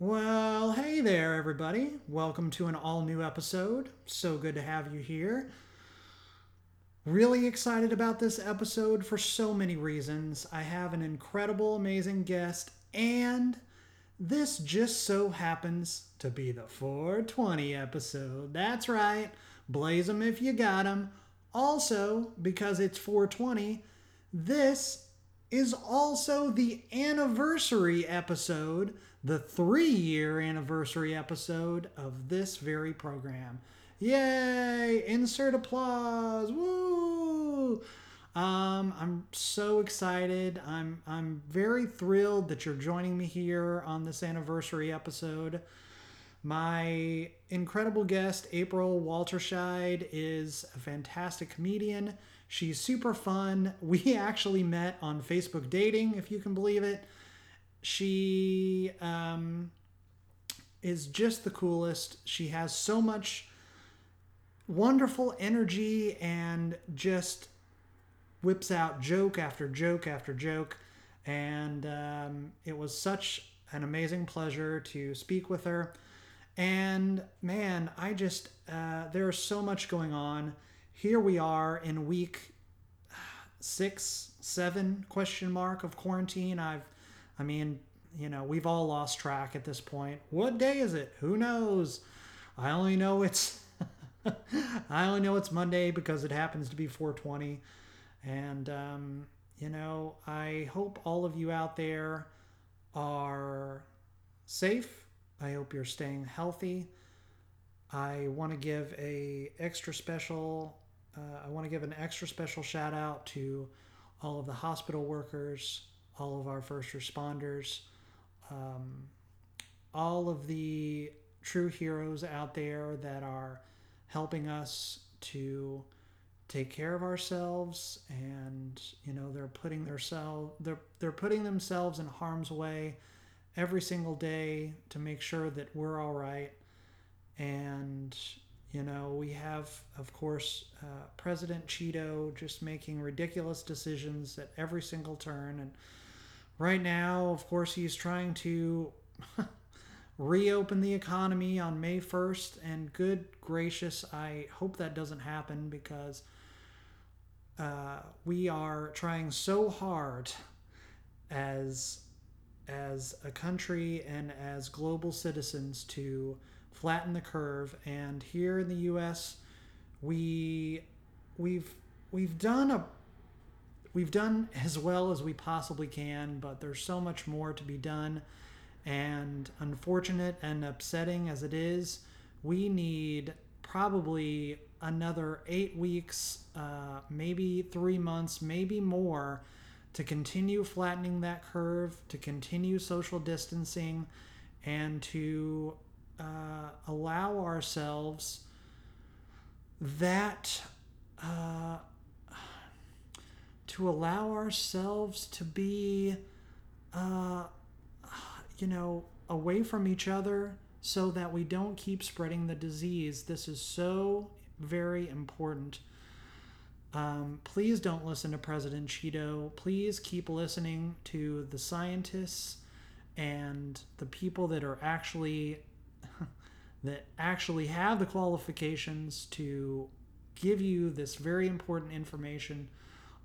Well, hey there, everybody. Welcome to an all new episode. So good to have you here. Really excited about this episode for so many reasons. I have an incredible, amazing guest, and this just so happens to be the 420 episode. That's right. Blaze them if you got them. Also, because it's 420, this is also the anniversary episode, the three year anniversary episode of this very program. Yay! Insert applause! Woo! Um, I'm so excited. I'm I'm very thrilled that you're joining me here on this anniversary episode. My incredible guest, April Walterscheid, is a fantastic comedian. She's super fun. We actually met on Facebook dating, if you can believe it. She um, is just the coolest. She has so much wonderful energy and just whips out joke after joke after joke. And um, it was such an amazing pleasure to speak with her. And man, I just, uh, there's so much going on. Here we are in week six, seven question mark of quarantine. I've, I mean, you know, we've all lost track at this point. What day is it? Who knows? I only know it's, I only know it's Monday because it happens to be 420. And, um, you know, I hope all of you out there are safe. I hope you're staying healthy. I want to give a extra special uh, I want to give an extra special shout out to all of the hospital workers, all of our first responders, um, all of the true heroes out there that are helping us to take care of ourselves and you know they're putting themselves they're they're putting themselves in harm's way every single day to make sure that we're all right. And you know we have of course uh, president cheeto just making ridiculous decisions at every single turn and right now of course he's trying to reopen the economy on may 1st and good gracious i hope that doesn't happen because uh, we are trying so hard as as a country and as global citizens to flatten the curve. And here in the US we we've we've done a we've done as well as we possibly can but there's so much more to be done and unfortunate and upsetting as it is we need probably another eight weeks, uh, maybe three months, maybe more to continue flattening that curve, to continue social distancing, and to uh, allow ourselves that. Uh, to allow ourselves to be, uh, you know, away from each other so that we don't keep spreading the disease. This is so very important. Um, please don't listen to President Cheeto. Please keep listening to the scientists and the people that are actually that actually have the qualifications to give you this very important information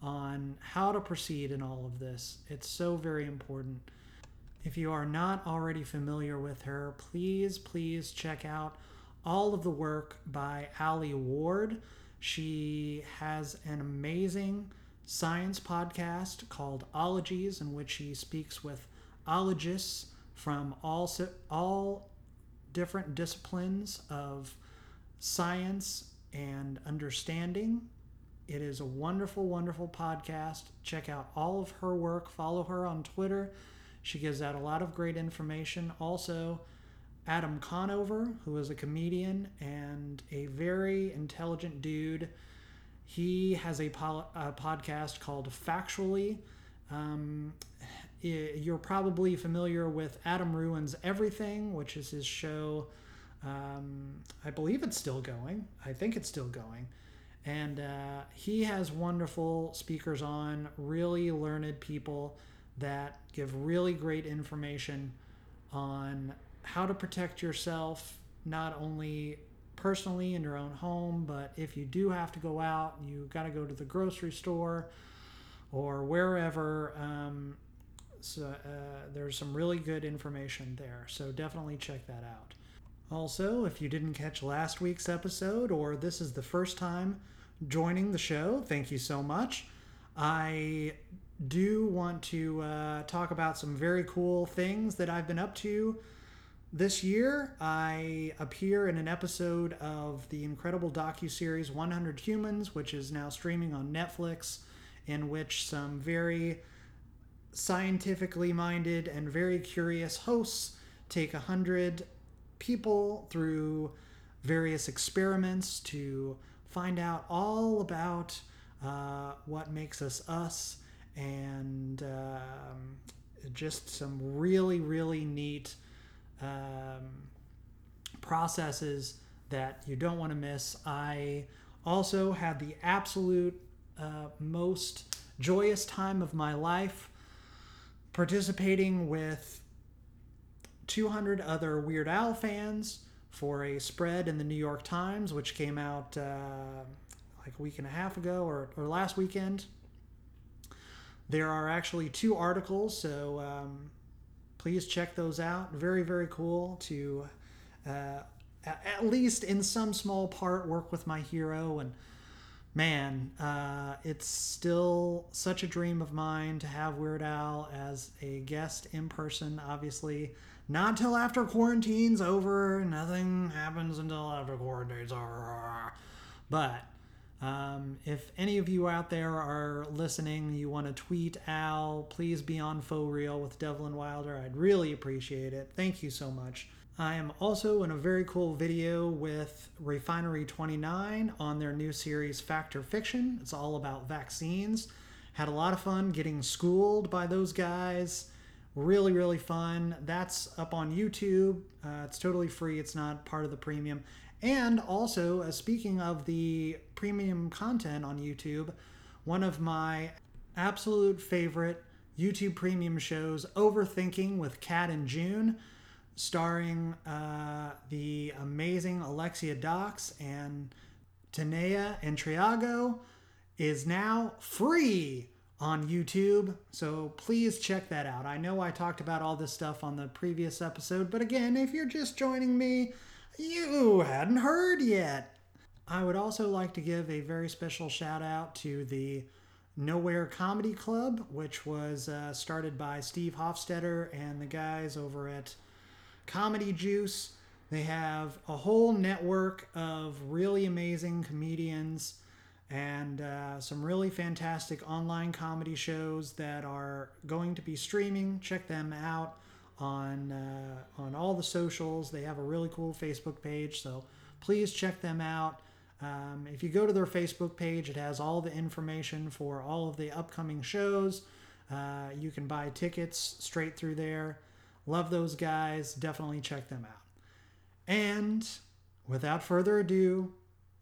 on how to proceed in all of this. It's so very important. If you are not already familiar with her, please, please check out all of the work by Alie Ward. She has an amazing science podcast called Ologies, in which she speaks with ologists from all, all different disciplines of science and understanding. It is a wonderful, wonderful podcast. Check out all of her work. Follow her on Twitter. She gives out a lot of great information. Also, Adam Conover, who is a comedian and a very intelligent dude. He has a, po- a podcast called Factually. Um, you're probably familiar with Adam Ruins Everything, which is his show. Um, I believe it's still going. I think it's still going. And uh, he has wonderful speakers on, really learned people that give really great information on how to protect yourself, not only personally in your own home, but if you do have to go out, you got to go to the grocery store or wherever. Um, so uh, there's some really good information there. So definitely check that out. Also, if you didn't catch last week's episode or this is the first time joining the show, thank you so much. I do want to uh, talk about some very cool things that I've been up to this year. I appear in an episode of the incredible docu-series 100 Humans, which is now streaming on Netflix, in which some very scientifically minded and very curious hosts take hundred people through various experiments to find out all about uh, what makes us us and um, just some really really neat um, processes that you don't want to miss. I also had the absolute uh, most joyous time of my life participating with 200 other Weird Al fans for a spread in the New York Times, which came out uh, like a week and a half ago or, or last weekend. There are actually two articles, so um, please check those out. Very, very cool to uh, at least in some small part work with my hero and man, uh, it's still such a dream of mine to have Weird Al as a guest in person. Obviously, not till after quarantine's over. Nothing happens until after quarantine's over. But um, if any of you out there are listening, you want to tweet Al, please be on Faux Real with Devlin Wilder. I'd really appreciate it. Thank you so much. I am also in a very cool video with Refinery 29 on their new series Fact or Fiction. It's all about vaccines. Had a lot of fun getting schooled by those guys. Really, really fun. That's up on YouTube. Uh, it's totally free, it's not part of the premium. And also, uh, speaking of the premium content on YouTube, one of my absolute favorite YouTube premium shows, Overthinking with Kat and June starring uh, the amazing Alexia Dox and Tanea and Triago, is now free on YouTube. So please check that out. I know I talked about all this stuff on the previous episode, but again, if you're just joining me, you hadn't heard yet. I would also like to give a very special shout out to the Nowhere Comedy Club, which was uh, started by Steve Hofstetter and the guys over at Comedy Juice. They have a whole network of really amazing comedians and uh, some really fantastic online comedy shows that are going to be streaming. Check them out on uh, on all the socials. They have a really cool Facebook page, so please check them out. Um, if you go to their Facebook page, it has all the information for all of the upcoming shows. Uh, you can buy tickets straight through there. Love those guys. Definitely check them out. And without further ado,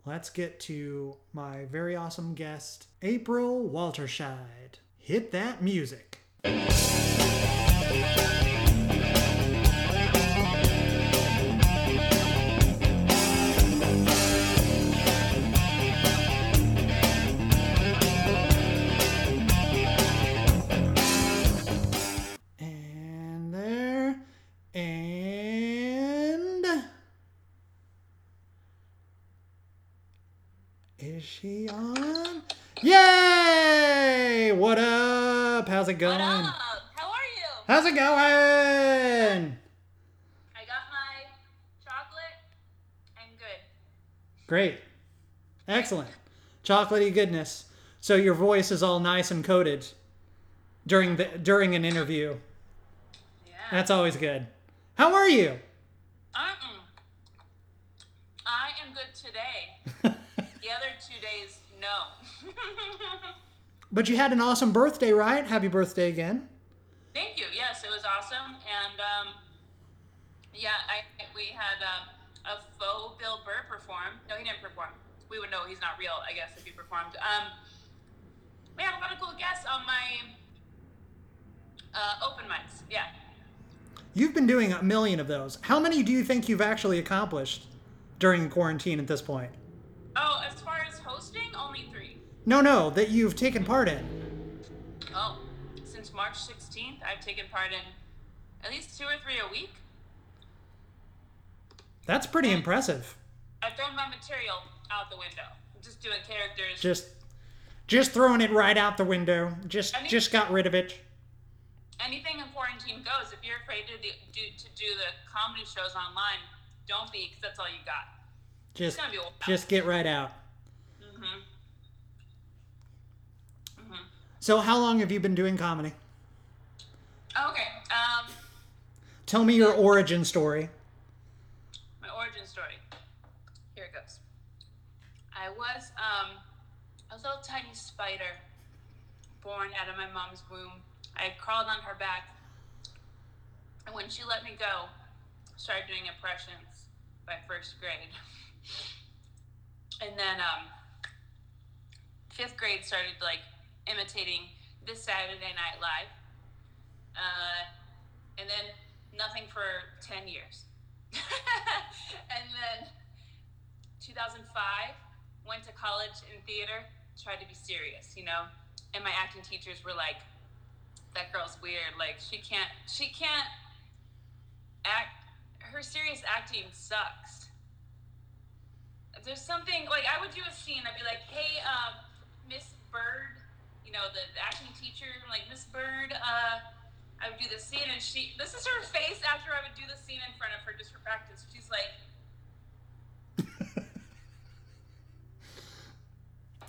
let's get to my very awesome guest, April Walterscheid. Hit that music. She on? Yay! What up? How's it going? What up? How are you? How's it going? I got my chocolate. I'm good. Great. Excellent. Chocolatey goodness. So your voice is all nice and coated during the during an interview. Yeah. That's always good. How are you? Uh-uh. I am good today. The other two days, no. but you had an awesome birthday, right? Happy birthday again. Thank you. Yes, it was awesome, and um, yeah, I we had um, a faux Bill Burr perform. No, he didn't perform. We would know he's not real, I guess, if he performed. Um, we had a lot of cool guests on my uh, open mics. Yeah. You've been doing a million of those. How many do you think you've actually accomplished during quarantine at this point? Oh, as far as hosting, only three. No, no, that you've taken part in. Oh, since March 16th, I've taken part in at least two or three a week. That's pretty impressive. I've thrown my material out the window. I'm just doing characters. Just just throwing it right out the window. Just mean- just got rid of it. Anything in quarantine goes. If you're afraid to do, do to do the comedy shows online, don't be, because that's all you got. Just gonna be just get right out. Mm-hmm. Mm-hmm. So how long have you been doing comedy? Okay. Um, Tell me your origin story. my origin story. Here it goes. I was um a little tiny spider born out of my mom's womb. I crawled on her back, and when she let me go, I started doing impressions by first grade. and then um, fifth grade started like imitating this Saturday Night Live. Uh, and then nothing for 10 years. and then 2005, went to college in theater, tried to be serious, you know? And my acting teachers were like, that girl's weird. Like, she can't, she can't act, her serious acting sucks. There's something, like, I would do a scene, I'd be like, hey, uh, Miss Bird, you know, the, the acting teacher, I'm like, Miss Bird, uh, I would do the scene, and she, this is her face after I would do the scene in front of her just for practice. She's like,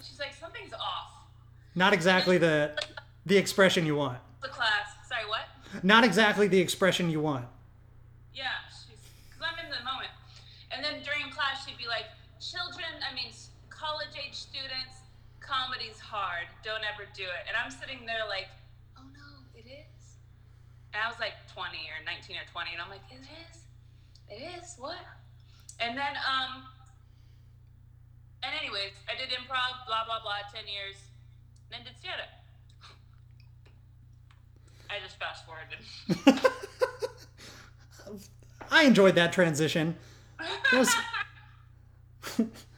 she's like, something's off. Not exactly the the expression you want. The class, sorry, what? Not exactly the expression you want. Yeah, she's, because I'm in the moment. And then during class, she'd be like, children, I mean, college age students, comedy's hard. Don't ever do it. And I'm sitting there like, oh no, it is. And I was like 20 or 19 or 20, and I'm like, it is? It is? What? And then, um, and anyways, I did improv, blah, blah, blah, 10 years, then did stand up. I just fast forwarded. I enjoyed that transition. It was-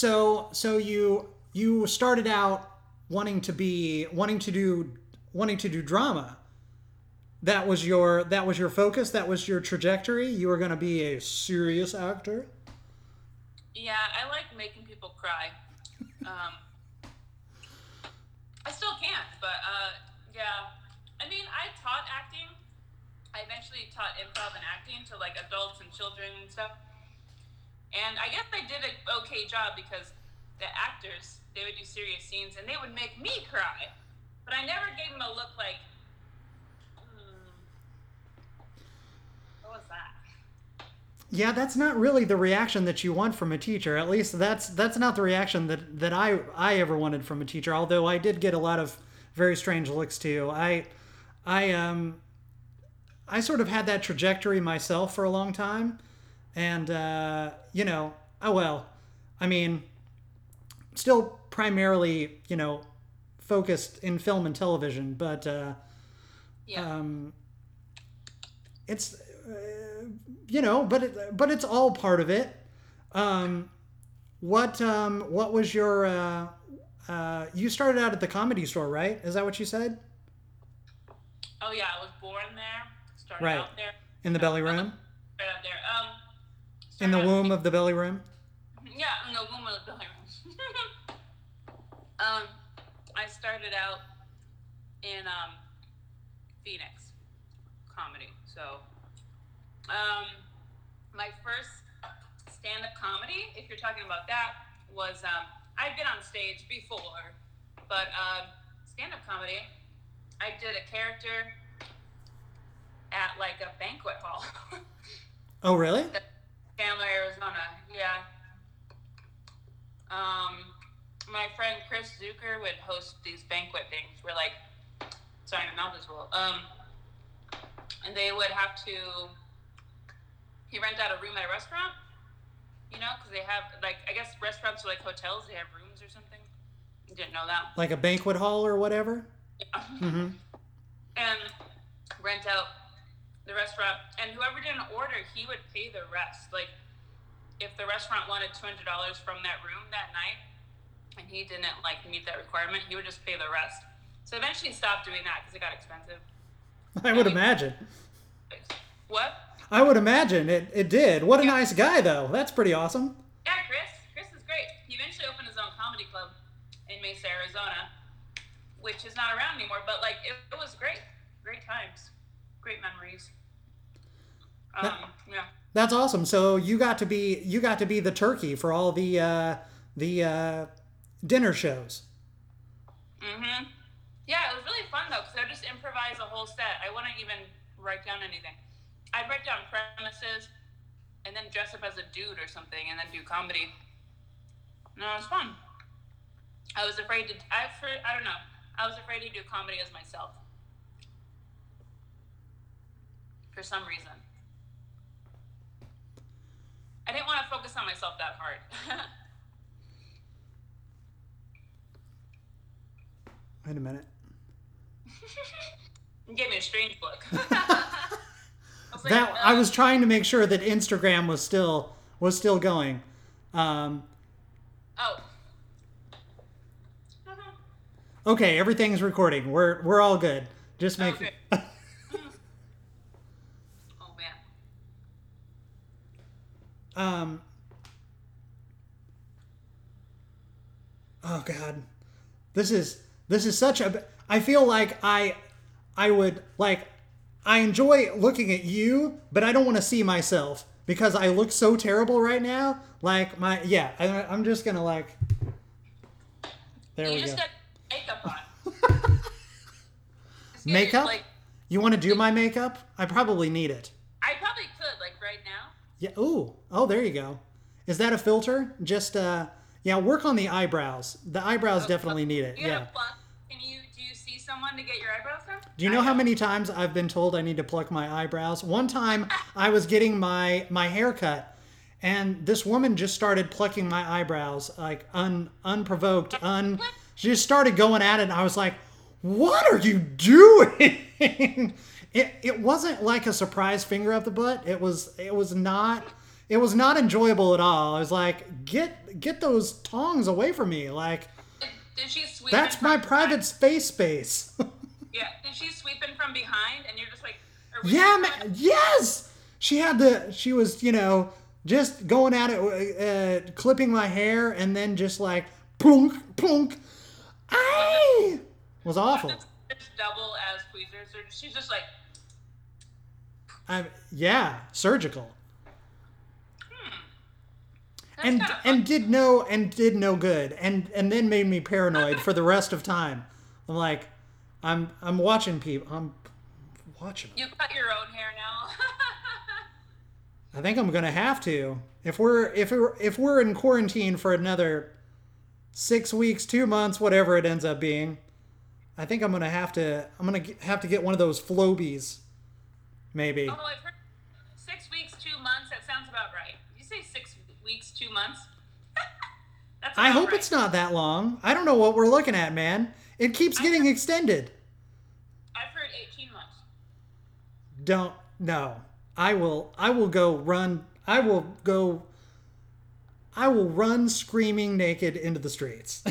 so so you you started out wanting to be wanting to do wanting to do drama. That was your that was your focus. That was your trajectory. You were going to be a serious actor. Yeah, I like making people cry. Um, I still can't, but uh, yeah. I mean, I taught acting. I eventually taught improv and acting to like adults and children and stuff. And I guess I did an okay job because the actors they would do serious scenes and they would make me cry, but I never gave them a look like, hmm, what was that? Yeah, that's not really the reaction that you want from a teacher. At least that's that's not the reaction that that I I ever wanted from a teacher. Although I did get a lot of very strange looks too. I I um I sort of had that trajectory myself for a long time, and uh, you know, oh well. I mean, still primarily you know focused in film and television, but. Uh, Yeah. um, it's uh, you know but it, but it's all part of it um, what um, what was your uh, uh, you started out at the comedy store right is that what you said Oh yeah, I was born there. Started Right. out there. in the belly room Right out there. Um. In the out- womb of the belly room Yeah, in the womb of the belly room. um, I started out in um, Phoenix comedy. So, um, my first stand-up comedy, if you're talking about that, was um, I'd been on stage before, but um, stand-up comedy, I did a character at like a banquet hall. oh really Chandler, Arizona. Yeah. Um, my friend Chris Zucker would host these banquet things. We're like, sorry, my mouth is full. Um, and they would have to. He rent out a room at a restaurant. You know, because they have like I guess restaurants are like hotels. They have rooms or something. You didn't know that. like a banquet hall or whatever Yeah. Mm hmm And rent out the restaurant, and whoever didn't order, he would pay the rest. Like if the restaurant wanted two hundred dollars from that room that night, and he didn't like meet that requirement, he would just pay the rest. So eventually, he stopped doing that because it got expensive. I would imagine. What? I would imagine it. It did. What a nice guy, though. That's pretty awesome. Yeah, Chris. Chris is great. He eventually opened his own comedy club in Mesa, Arizona, which is not around anymore. But like, it, it was great. Great times. Great memories. Um, yeah. That's awesome. So you got to be you got to be the turkey for all the uh, the uh, dinner shows. Mhm. Yeah, it was really fun though because I would just improvise a whole set. I wouldn't even write down anything. I'd write down premises and then dress up as a dude or something and then do comedy. No, it was fun. I was afraid to. I for I don't know. I was afraid to do comedy as myself for some reason. I didn't want to focus on myself that hard. Wait a minute. you gave me a strange look. I like, That I "Uh, was trying to make sure that Instagram was still was still going. Um, Oh. okay, everything's recording. We're we're all good. Just make. Okay. Oh man. Um. Oh God, this is this is such a. I feel like I, I would like, I enjoy looking at you, but I don't want to see myself because I look so terrible right now. Like my yeah, I, I'm just gonna like. There you we just go. got makeup on. Makeup? Like, You want to do my makeup? I probably need it. I probably could, like right now. Yeah. Ooh. Oh, there you go. Is that a filter? Just uh, yeah. Work on the eyebrows. The eyebrows definitely need it. You Yeah. pluck. Can you do you see someone to get your eyebrows done? Do you know how many times I've been told I need to pluck my eyebrows? One time I was getting my my hair cut, and this woman just started plucking my eyebrows like un unprovoked, un. She just started going at it, and I was like, "What are you doing?" it it wasn't like a surprise finger up the butt. It was it was not. It was not enjoyable at all. I was like, "Get get those tongs away from me!" Like Did, she sweep? that's my private behind? space space. Yeah. Did she sweep in from behind, and you're just like? Yeah, man. Yes, she had the. She was, you know, just going at it, uh, clipping my hair, and then just like plunk, plunk. I was awful. Just double as tweezers, or she's just like. I, yeah, surgical, hmm. That's and and did no and did no good, and and then made me paranoid for the rest of time. I'm like, I'm I'm watching people. I'm watching. You cut your own hair now. I think I'm gonna have to. If we're if we're if we're in quarantine for another six weeks, two months, whatever it ends up being, I think I'm gonna have to. I'm gonna have to get one of those Flowbees, maybe. oh, I've heard six weeks, two months. That sounds about right. Did you say six weeks, two months? That's I hope right. it's not that long. I don't know what we're looking at, man. It keeps getting extended. I've heard 18 months. Don't no. I will. I will go run. I will go. I will run screaming naked into the streets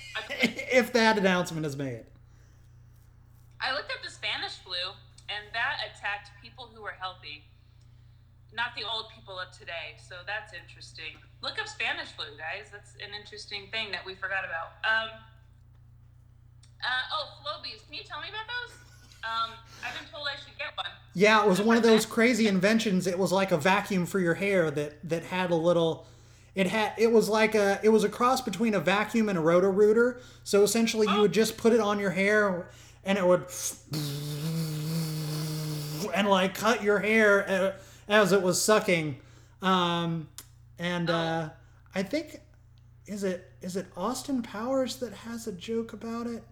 if that announcement is made. I looked up the Spanish flu, and that attacked people who were healthy, not the old people of today. So that's interesting. Look up Spanish flu, guys. That's an interesting thing that we forgot about. Um, uh, oh, Flowbees. Can you tell me about those? Um, I've been told I should get one. Yeah, it was one of those crazy inventions. It was like a vacuum for your hair that that had a little. It had. It was like a. It was a cross between a vacuum and a roto rooter. So essentially, you would just put it on your hair, and it would. And like cut your hair uh, as it was sucking, um, and uh, I think, is it is it Austin Powers that has a joke about it?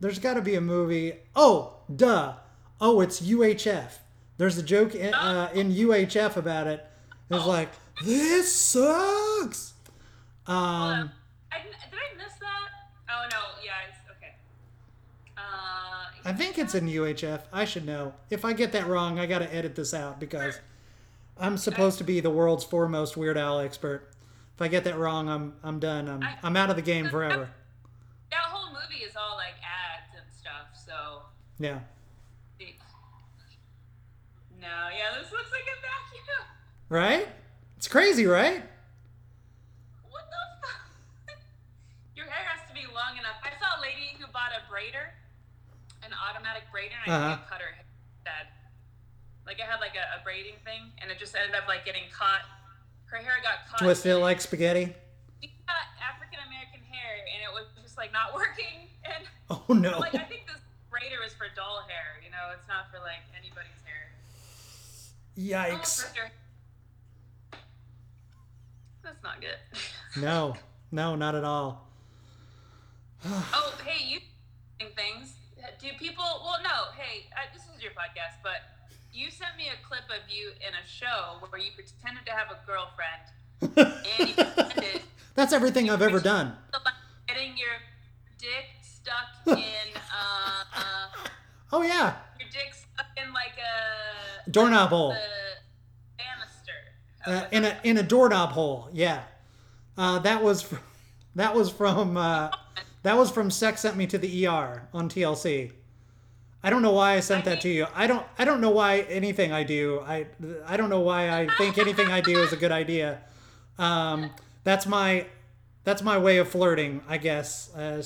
There's got to be a movie. Oh, duh. Oh, it's UHF. There's a joke in, uh, in UHF about it. It's like, this sucks. Um, I, didn't- I miss that? Oh no, yeah, it's okay. Uh, I think it's in UHF. I should know. If I get that wrong, I got to edit this out because I'm supposed to be the world's foremost Weird Al expert. If I get that wrong, I'm I'm done. I'm I- I'm out of the game forever. that whole movie is all like ads and stuff. So Yeah. no, yeah, this looks like a vacuum. Right? It's crazy, right? What the fuck? Your hair has to be long enough. I saw a lady who bought a braider, an automatic braider, and I Uh-huh. think it cut her hair. Like it had like a, a braiding thing, and it just ended up like getting caught. Her hair got caught. Twisted it. like spaghetti. She got African American hair, and it was just like not working. And Oh no. like I think this braider is for doll hair. You know, it's not for like anybody's hair. Yikes. That's not good. No. No, not at all. Oh, hey, you things. Do people? Well, no. Hey, uh, this is your podcast, but you sent me a clip of you in a show where you pretended to have a girlfriend, and you That's everything I've ever done. getting your dick stuck in uh, uh Oh yeah. your dick stuck in like a Doorknob hole. the banister. Uh, in a in a doorknob hole. Yeah. Uh, that was fr- that was from uh, that was from Sex sent me to the ER on TLC. I don't know why I sent that to you. I don't I don't know why anything I do. I I don't know why I think anything I do is a good idea. Um, that's my that's my way of flirting, I guess. Uh,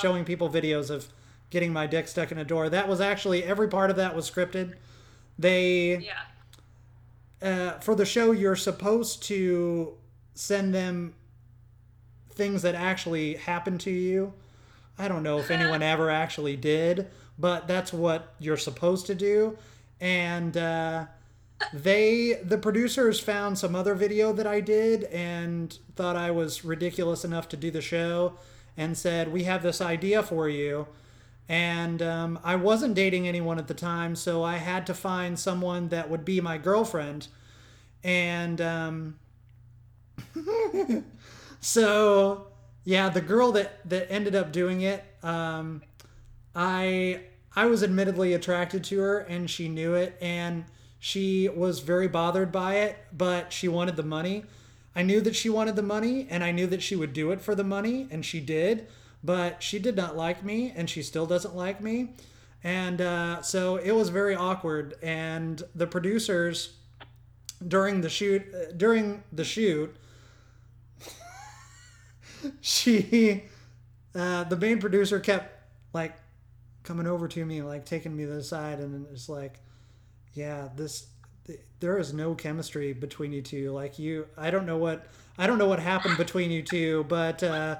showing people videos of getting my dick stuck in a door. That was actually every part of that was scripted. They yeah. uh, for the show, you're supposed to send them things that actually happened to you. I don't know if anyone ever actually did, but that's what you're supposed to do. And uh, they, the producers, found some other video that I did and thought I was ridiculous enough to do the show and said, We have this idea for you. And um, I wasn't dating anyone at the time, so I had to find someone that would be my girlfriend. And um, so, yeah, the girl that, that ended up doing it, um, I I was admittedly attracted to her, and she knew it, and she was very bothered by it, but she wanted the money. I knew that she wanted the money, and I knew that she would do it for the money, and she did. But she did not like me, and she still doesn't like me, and uh, so it was very awkward. And the producers during the shoot uh, during the shoot she uh, the main producer kept like coming over to me like taking me to the side and it's like yeah this there is no chemistry between you two. Like you i don't know what i don't know what happened between you two but uh,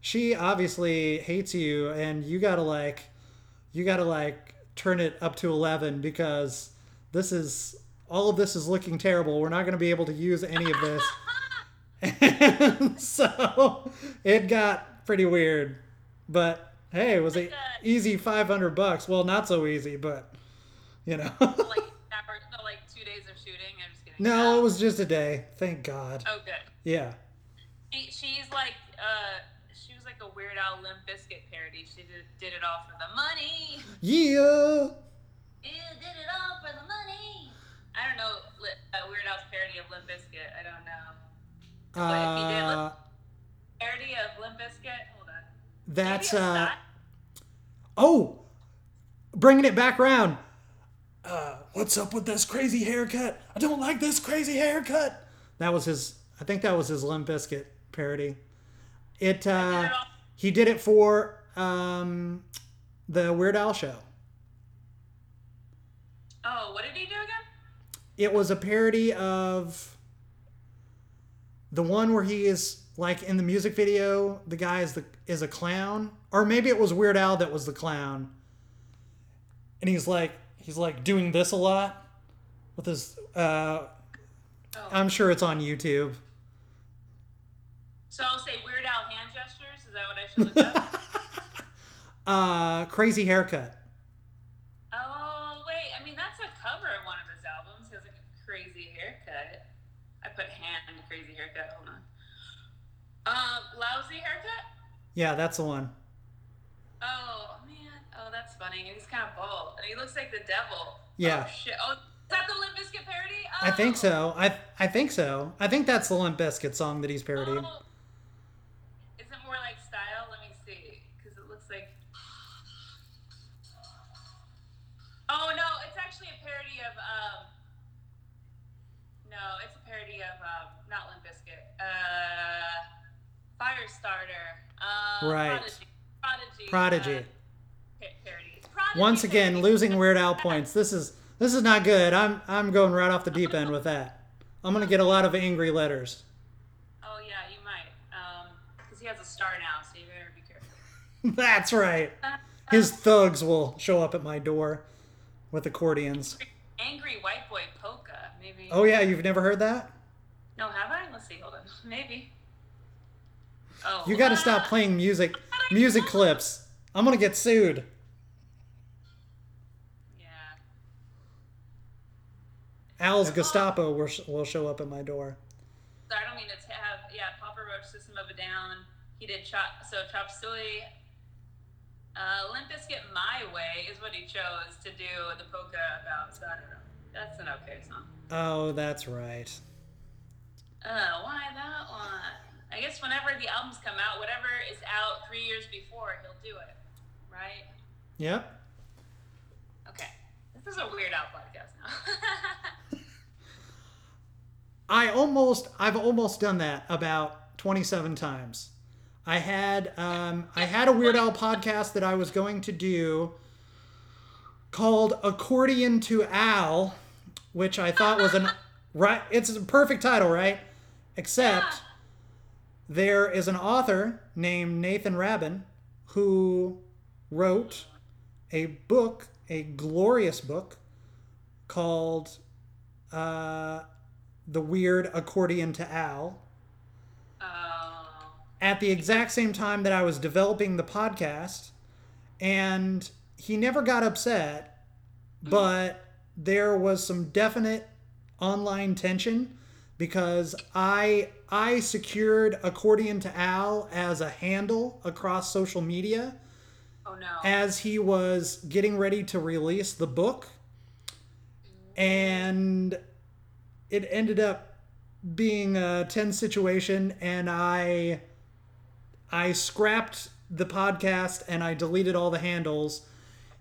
she obviously hates you and you gotta like you gotta like turn it up to 11 because this is all of this is looking terrible. We're not going to be able to use any of this. And so it got pretty weird. But hey it was a easy 500 bucks well not so easy but you know like no, like two days of shooting. I'm just kidding. no it was just a day thank god Oh, good. yeah She, she's like, uh, she was like a Weird Al Limp Bizkit parody. She did, did it all for the money. yeah You did it all for the money. I don't know li- uh, Weird Al's parody of Limp Bizkit. I don't know. But if he did, uh, Parody of Limp Bizkit. That's uh not. oh bringing it back around. uh what's up with this crazy haircut i don't like this crazy haircut that was his i think that was his Limp Bizkit parody it uh he did it for um the weird al show Oh, what did he do again? it was a parody of the one where he is like in the music video the guy is the is a clown or maybe it was weird al that was the clown and he's like he's like doing this a lot with his uh Oh. i'm sure it's on youtube so I'll say Weird Al hand gestures. Is that what I should look up? uh crazy haircut oh wait, I mean that's a cover of one of his albums. He has like a crazy haircut. I put hand crazy haircut. Hold on. Haircut. yeah that's the one Oh man. Oh, that's funny, he's kind of bald, and he looks like the devil. Yeah. Oh, shit. Oh, is that the Limp Bizkit parody? I think Oh. so. I I think so. I think that's the Limp Bizkit song that he's parodying. Oh. Firestarter. Um, Right. Prodigy. Prodigy. Prodigy. Uh, parodies. Prodigy Once again, parodies. losing Weird Al points. This is this is not good. I'm I'm going right off the deep end with that. I'm gonna get a lot of angry letters. Oh yeah, you might. Um, because he has a star now, so you better be careful. That's right. His thugs will show up at my door with accordions. Angry white boy polka, maybe. Oh yeah, you've never heard that? No, have I? Let's see. Hold on. Maybe. Oh. You got to stop playing music music clips. I'm gonna get sued. Yeah. Al's Gestapo will, will show up at my door. So I don't mean to have. Yeah, Papa Roach, System of a Down. He did chop. So Chop Suey. Uh, Limp Bizkit My Way is what he chose to do the polka about. So I don't know. That's an okay song. Oh, that's right. Uh, why that one? I guess whenever the albums come out, whatever is out three years before, he'll do it. Right? Yep. Okay. This is a Weird Al podcast now. I almost I've almost done that about 27 times. I had um, I had a Weird Al podcast that I was going to do called Accordion to Al, which I thought was an right it's a perfect title, right? Except there is an author named Nathan Rabin who wrote a book, a glorious book called uh, The Weird Accordion to Al. Oh. At the exact same time that I was developing the podcast, and he never got upset, but there was some definite online tension because I I secured accordion to Al as a handle across social media Oh no. as he was getting ready to release the book. And it ended up being a tense situation and i i scrapped the podcast and i deleted all the handles.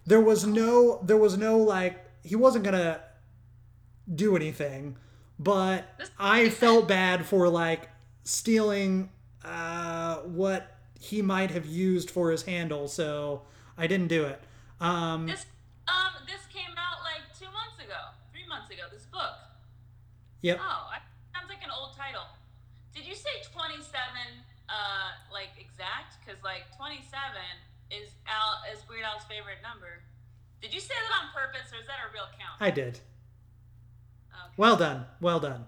There was no there was no like he wasn't gonna do anything but i felt bad for like stealing uh what he might have used for his handle so i didn't do it um This um this came out like two months ago, three months ago. This book. yep Oh, I, sounds like an old title. Did you say twenty seven? Uh, like exact? Because like twenty seven is Al is Weird Al's favorite number. Did you say that on purpose, or is that a real count? i did. Well done well done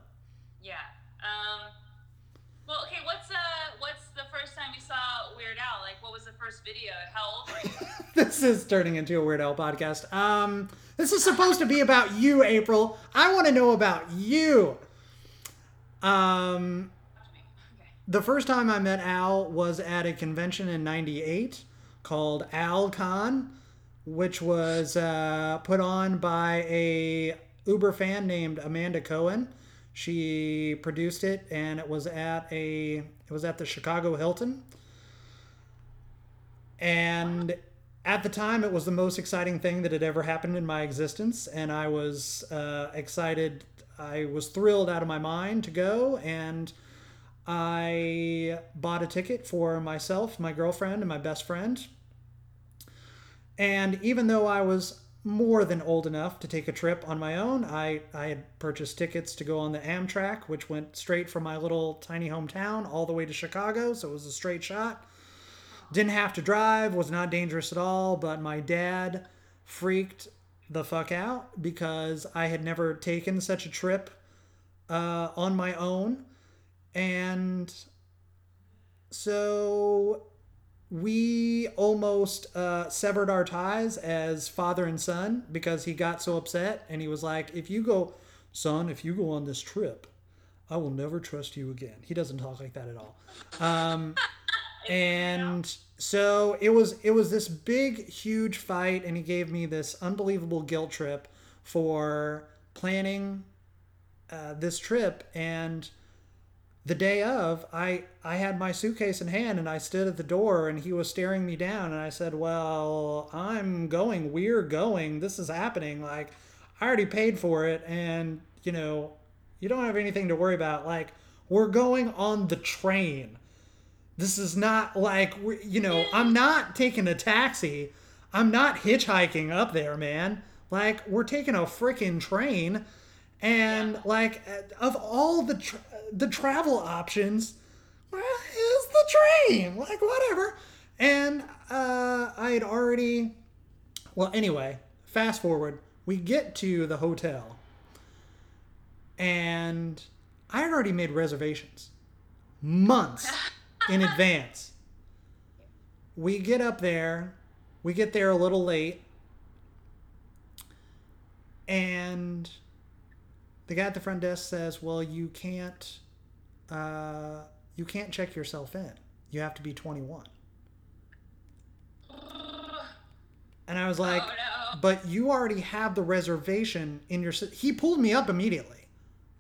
Yeah. Um. Well, okay. What's uh, what's the first time you saw Weird Al? Like, what was the first video? How old were you? this is turning into a Weird Al podcast. Um, this is supposed to be about you, April. I want to know about you. Um, the first time I met Al was at a convention in '98 called Al AlCon, which was uh, put on by a Uber fan named Amanda Cohen. She produced it, and it was at a it was at the Chicago Hilton. And at the time, it was the most exciting thing that had ever happened in my existence, and I was uh, excited. I was thrilled out of my mind to go, and I bought a ticket for myself, my girlfriend, and my best friend. And even though I was more than old enough to take a trip on my own, I, I had purchased tickets to go on the Amtrak, which went straight from my little tiny hometown all the way to Chicago, so it was a straight shot. Didn't have to drive, was not dangerous at all, but my dad freaked the fuck out because I had never taken such a trip uh, on my own. And so we almost uh, severed our ties as father and son because he got so upset and he was like, if you go, son, if you go on this trip, I will never trust you again. He doesn't talk like that at all. Um, and so it was it was this big huge fight and he gave me this unbelievable guilt trip for planning uh, this trip and the day of I I had my suitcase in hand and I stood at the door and he was staring me down and I said, "Well, I'm going. We're going. This is happening. Like I already paid for it and, you know, you don't have anything to worry about. Like we're going on the train. This is not like you know, I'm not taking a taxi. I'm not hitchhiking up there, man. Like we're taking a freaking train and Yeah. like of all the tra- the travel options, well, is the train like whatever. And uh, I had already, well, anyway, fast forward, we get to the hotel, and I had already made reservations months in advance. We get up there, we get there a little late, and the guy at the front desk says, "Well, you can't, uh, you can't check yourself in. You have to be 21." And I was like, oh no. "But you already have the reservation in your." sy-" He pulled me up immediately.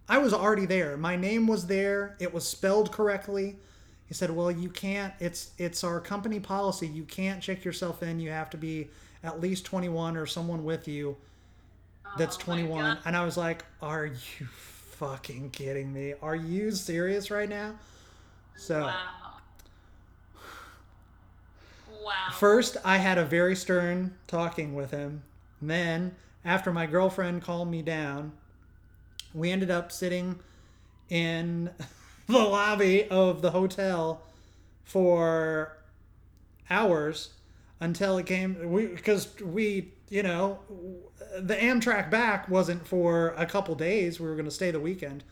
I was already there. My name was there. It was spelled correctly. He said, "Well, you can't. It's it's our company policy. You can't check yourself in. You have to be at least 21 or someone with you." That's Oh 21 and i was like are you fucking kidding me are you serious right now so Wow. Wow. first i had a very stern talking with him and then after my girlfriend calmed me down we ended up sitting in the lobby of the hotel for hours until it came we because we you know the amtrak back wasn't for a couple days. We were going to stay the weekend.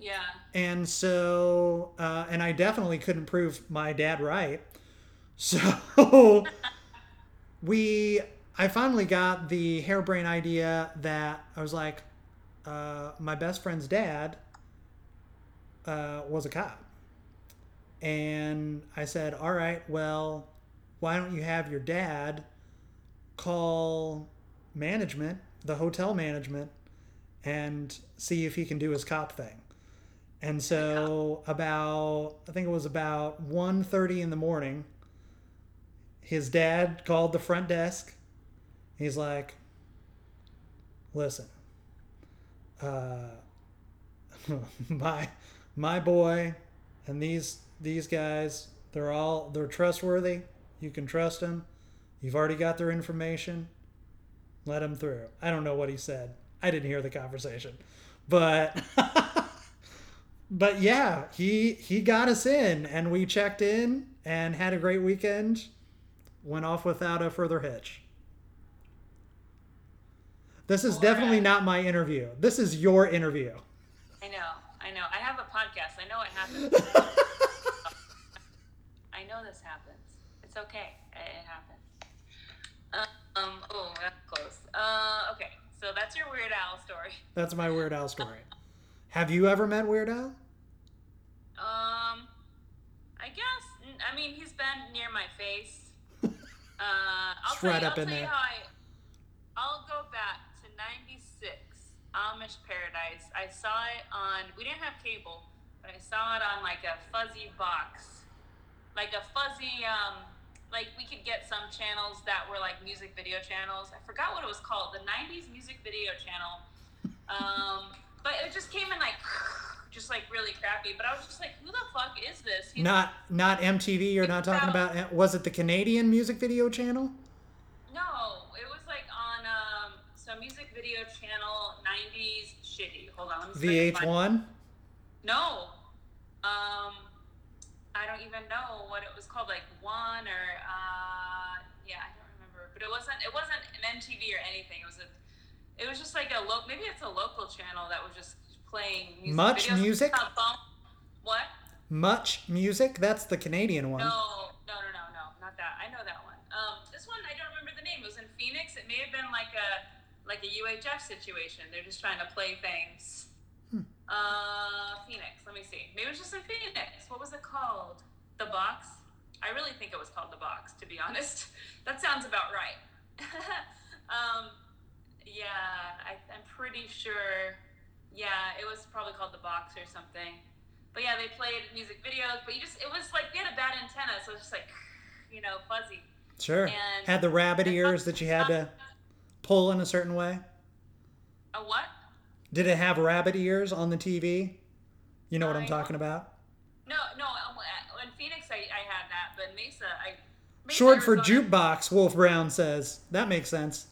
Yeah. and so uh, and i definitely couldn't prove my dad right. So we i finally got the harebrained idea that i was like uh, my best friend's dad uh, was a cop. And i said all right well why don't you have your dad call management the hotel management and see if he can do his cop thing and so about I think it was about 1.30 in the morning, his dad called the front desk. He's like, "Listen, uh, my my boy and these these guys, they're all they're trustworthy. You can trust them. You've already got their information. Let them through." I don't know what he said. I didn't hear the conversation, but. but yeah, he he got us in, and we checked in and had a great weekend. Went off without a further hitch. This is definitely not my interview. This is your interview. I know. I know. I have a podcast. I know it happens. I know this happens. It's okay. It, happens. Um. Oh, that's close. Uh. Okay. So that's your Weird Al story. That's my Weird Al story. Have you ever met Weird Al? Um. I guess. I mean, he's been near my face. Uh. I'll tell right you, up I'll in tell you there. how I. I'll go back to '96 Amish Paradise. I saw it on. We didn't have cable, but I saw it on like a fuzzy box, like a fuzzy. Um, like we could get some channels that were like music video channels. I forgot what it was called. The '90s music video channel. Um, but it just came in like, just like really crappy. But I was just like, who the fuck is this? Not not MTV. You're not talking about. Was it the Canadian music video channel? No, it was like on um some music video channel '90s shitty. Hold on, let me see if I can find- VH1. No, um, I don't even know what it was called. Like one or uh, yeah, I don't remember. But it wasn't. It wasn't an MTV or anything. It was a. It was just like a local. Maybe it's a local channel that was just playing music Much videos. music? What? Much music. That's the Canadian one. No, no, no, no, no, not that. I know that one. Um, this one I don't remember the name. It was in Phoenix. It may have been like a like a UHF situation. They're just trying to play things. Uh, Phoenix. Let me see. Maybe it was just in Phoenix. What was it called? The box. I really think it was called the box, to be honest. That sounds about right. um, yeah, I, I'm pretty sure. Yeah, it was probably called the box or something. But yeah, they played music videos, but you just it was like we had a bad antenna, so it was just like you know fuzzy. Sure. And- Had the rabbit ears that you had to pull in a certain way. A what? Did it have rabbit ears on the TV? You know what I'm talking about? No, no. Um, in Phoenix, I, I had that, but Mesa, I. Mesa, Short for Arizona, jukebox, Wolf Brown says. That makes sense.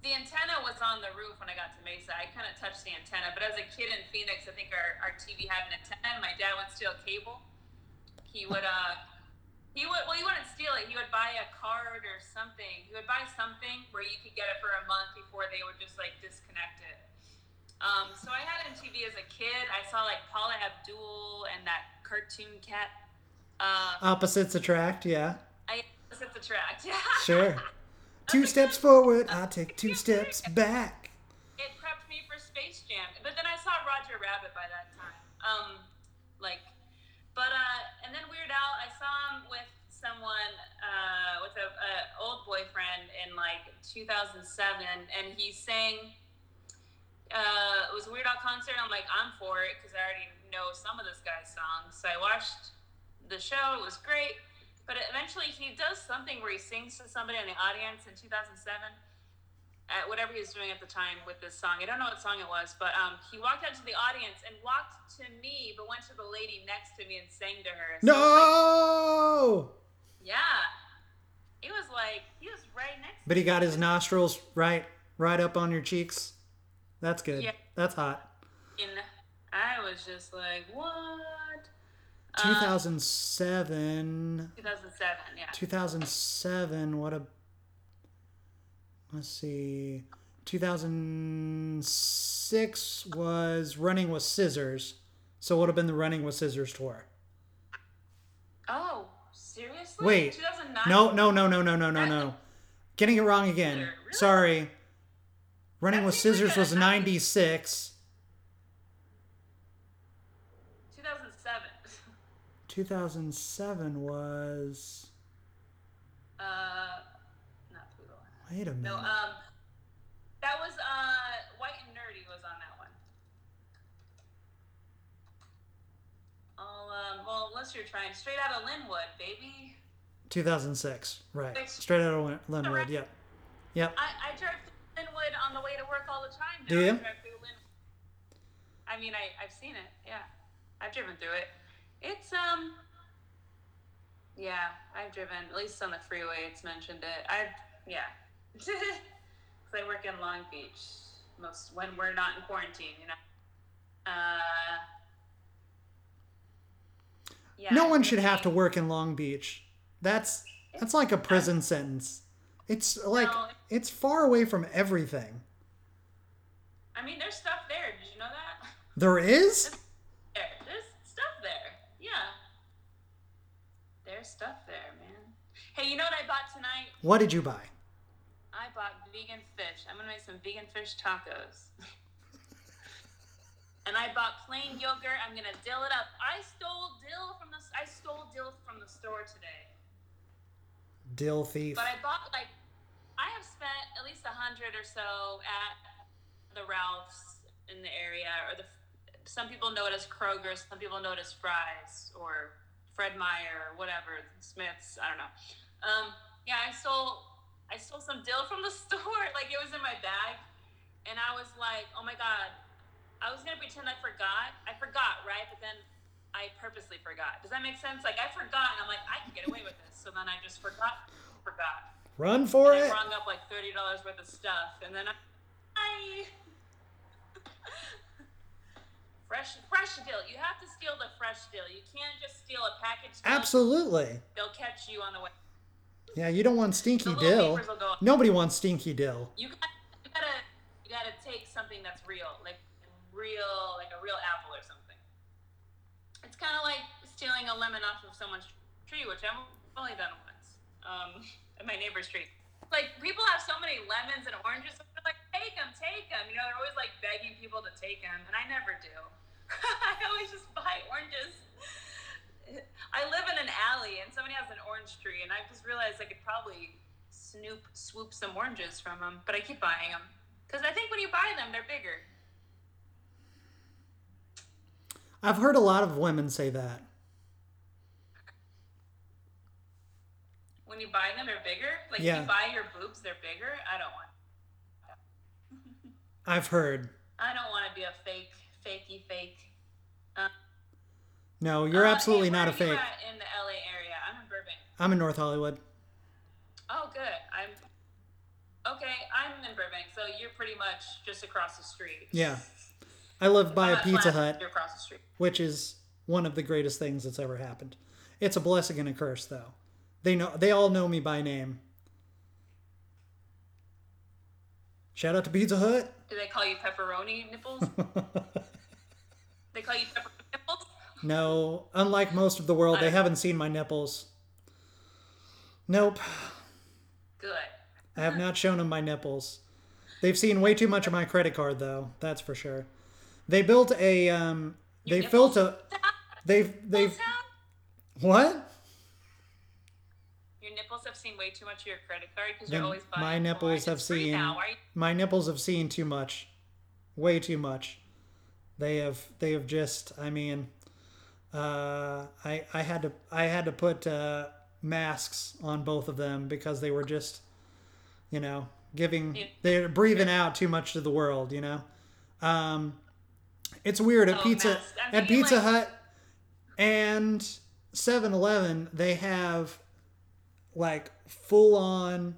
The antenna was on the roof when I got to Mesa. I kind of touched the antenna, but as a kid in Phoenix, I think our, our TV had an antenna. and My dad would steal cable. He would uh, he would well, he wouldn't steal it. He would buy a card or something. He would buy something where you could get it for a month before they would just like disconnect it. Um, so I had MTV as a kid. I saw like Paula Abdul and that cartoon cat. Uh, Opposites attract, yeah. I set the track. Sure. Two steps forward, I take two steps back. it prepped me for Space Jam. But then I saw Roger Rabbit by that time. Um, like, but uh, and then Weird Al, I saw him with someone, uh, with a, a old boyfriend in like 2007, and he sang. Uh, it was a Weird Al concert. I'm like, I'm for it because I already know some of this guy's songs. So I watched the show. It was great. But eventually, he does something where he sings to somebody in the audience in 2007 at whatever he was doing at the time with this song. I don't know what song it was, but um, he walked out to the audience and walked to me, but went to the lady next to me and sang to her. So No! like- yeah. He was like, he was right next But he got his nostrils right right up on your cheeks. That's good. Yeah. That's hot. And I was just like, what? Um, 2007. 2007, yeah. 2007, what a. Let's see. 2006 was Running with Scissors. So it would have been the Running with Scissors tour. Oh, seriously? Wait. 2009? No, no, no, no, no, no, no, no. Getting it wrong again. Really? Sorry. Running with Scissors was 96. 2007. 2007 was. Uh, not Poodle. Wait a minute. No, um, that was uh, White and Nerdy was on that one. I'll, um, well, unless you're trying straight out of Lynwood, baby. 2006. Right. Six. Straight out of Lin- Lynwood. Yep. Yep. I, I through Lynwood on the way to work all the time. Now. Do you? I drive through Lynwood. I mean, I I've seen it. Yeah, I've driven through it. It's um. Yeah, I've driven at least on the freeway. It's mentioned it. I've, yeah. Because I work in Long Beach most when we're not in quarantine. You know. Uh. Yeah. no one should have to work in Long Beach. That's that's like a prison sentence. It's like No. it's far away from everything. I mean, there's stuff there. Did you know that? There is? There, there's stuff there. Yeah. There's stuff there, man. Hey, you know what I bought tonight? What did you buy? I bought vegan fish. I'm gonna make some vegan fish tacos. and I bought plain yogurt. I'm gonna dill it up. I stole dill from the. I stole dill from the store today. Dill thief. But I bought like. I have spent at least a hundred or so at the Ralphs in the area, or the. Some people know it as Kroger. Some people know it as Fry's or Fred Meyer or whatever. Smiths. I don't know. Um, yeah, I stole. I stole some dill from the store. Like it was in my bag, and I was like, "Oh my god!" I was gonna pretend I forgot. I forgot, right? But then I purposely forgot. Does that make sense? Like I forgot, and I'm like, I can get away with this. So then I just forgot, forgot. Run for And it. I rung up like thirty dollars worth of stuff, and then I, I fresh fresh dill. You have to steal the fresh dill. You can't just steal a package. Absolutely. They'll catch you on the way. Yeah, you don't want stinky dill. papers will go. Nobody wants stinky dill. You got you gotta you gotta take something that's real, like real, like a real apple or something. It's kind of like stealing a lemon off of someone's tree, which I've only done once. Um, at my neighbor's tree. Like people have so many lemons and oranges, and they're like, take them, take them. You know, they're always like begging people to take them, and I never do. I always just buy oranges. I live in an alley and somebody has an orange tree, and I just realized I could probably snoop swoop some oranges from them, but I keep buying them because I think when you buy them, they're bigger. I've heard a lot of women say that. When you buy them, they're bigger. Like Yeah. if you buy your boobs, they're bigger. I don't want. I've heard. I don't want to be a fake, fakey fake. Uh, No, you're uh, absolutely hey, not a fake. in the LA area. I'm in Burbank. I'm in North Hollywood. Oh, good. I'm okay. I'm in Burbank, so you're pretty much just across the street. Yeah. I live by a Pizza Hut, across the street. which is one of the greatest things that's ever happened. It's a blessing and a curse, though. They know. They all know me by name. Shout out to Pizza Hut. Do they call you pepperoni nipples? they call you pepperoni nipples? No, unlike most of the world, they haven't seen my nipples. Nope, Good. I have not shown them my nipples. They've seen way too much of my credit card, though. That's for sure. They built a. Um, they built a. They've. They've. What? Your nipples have seen way too much of your credit card because you're always buying. my nipples have seen. Now. My nipples have seen too much, way too much. They have. They have just. I mean, uh, I I had to I had to put uh, masks on both of them because they were just, you know, giving they're breathing out too much to the world. You know, um, it's weird at Oh, pizza at Pizza like- Hut and 7-Eleven. They have like full on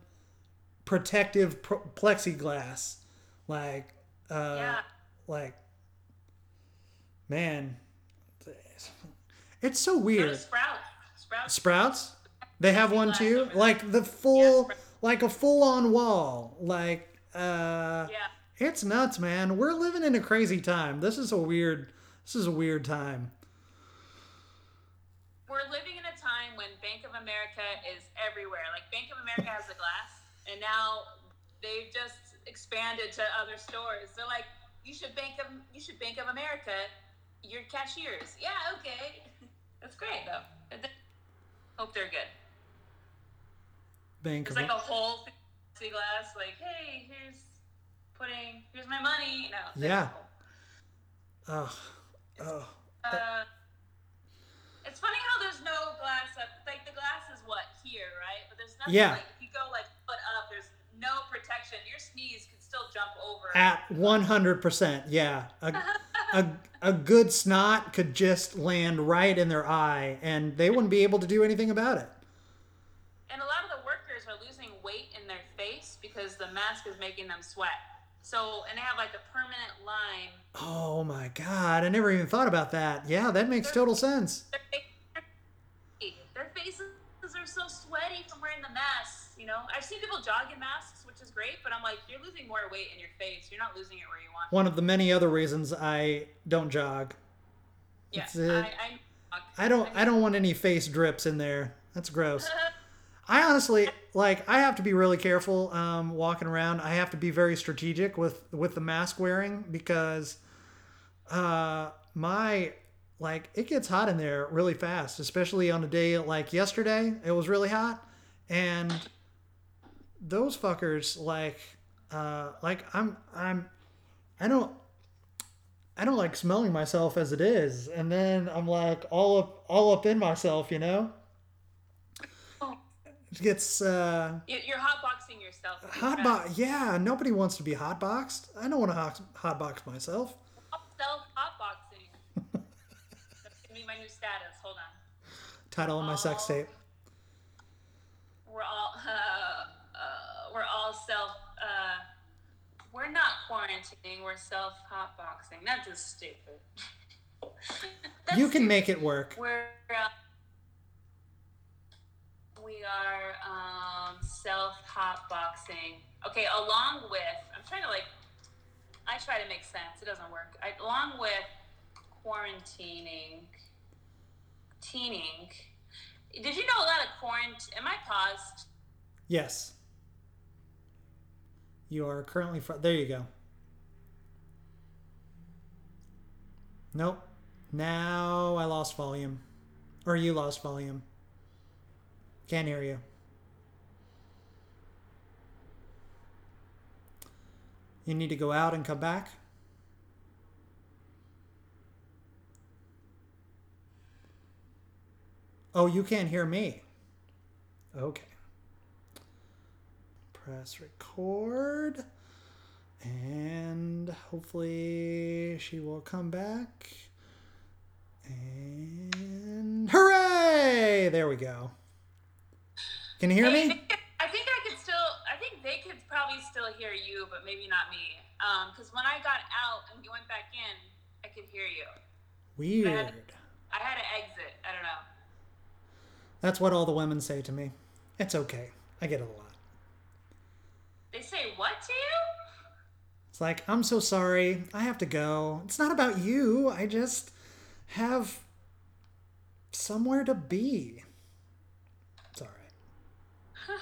protective pro- plexiglass like uh Yeah. like man it's so weird Sprouts. Sprouts. sprouts they have one too like the full Sprouts. like a full on wall like uh Yeah. It's nuts man we're living in a crazy time this is a weird this is a weird time We're living in a time when Bank of America is everywhere. Like Bank of America has a glass, and now they've just expanded to other stores. They're like, you should Bank of you should Bank of America your cashiers. Yeah, okay, that's great though. Hope they're good. bank It's of like a whole glass. Like, hey, here's putting here's my money. No. Yeah. oh oh Uh, it's funny how there's no glass up. Like the glass is what here, right? But there's nothing. Yeah. Like if you go like foot up, there's no protection. Your sneeze could still jump over. At 100%, yeah. A, a, a good snot could just land right in their eye and they wouldn't be able to do anything about it. and a lot of the workers are losing weight in their face because the mask is making them sweat. So and they have like a permanent line. Oh my god, I never even thought about that. Yeah, that makes total sense. Their, faces are so sweaty from wearing the masks. You know, I've seen people jog in masks, which is great, but I'm like, you're losing more weight in your face. You're not losing it where you want. One of the many other reasons I don't jog. Yeah, uh, I, I, I don't I don't want any face drips in there. That's gross. I honestly like I have to be really careful um, walking around. I have to be very strategic with with the mask wearing because uh, my like it gets hot in there really fast, especially on a day like yesterday. It was really hot, and those fuckers like uh, like I'm I'm I don't I don't like smelling myself as it is, and then I'm like all up all up in myself, you know. It gets uh, You- You're hotboxing yourself. hot box. Yeah, nobody wants to be hot boxed. I don't want to hot hot box myself. Self hotboxing. That's gonna be my new status. Hold on. Title of my sex tape. We're all uh, uh, we're all self. Uh, we're not quarantining. We're self hotboxing. That's just stupid. That's You can stupid. make it work. We're uh, we are um, self hotboxing. Okay, along with I'm trying to like I try to make sense. It doesn't work. I, along with quarantining, teening. Did you know a lot of quarantine? Am I paused? Yes. You are currently fr- there. You go. Nope. Now I lost volume. Or you lost volume. Can't hear you. You need to go out and come back. Oh, you can't hear me. Okay. Press record. And hopefully she will come back. And hooray! There we go. Can you hear me? I think I could still. I think they could probably still hear you, but maybe not me. Um, because when I got out and you went back in, I could hear you. Weird. I had to exit. I don't know. That's what all the women say to me. It's okay. I get it a lot. They say what to you? It's like, I'm so sorry. I have to go. It's not about you. I just have somewhere to be. It's all right.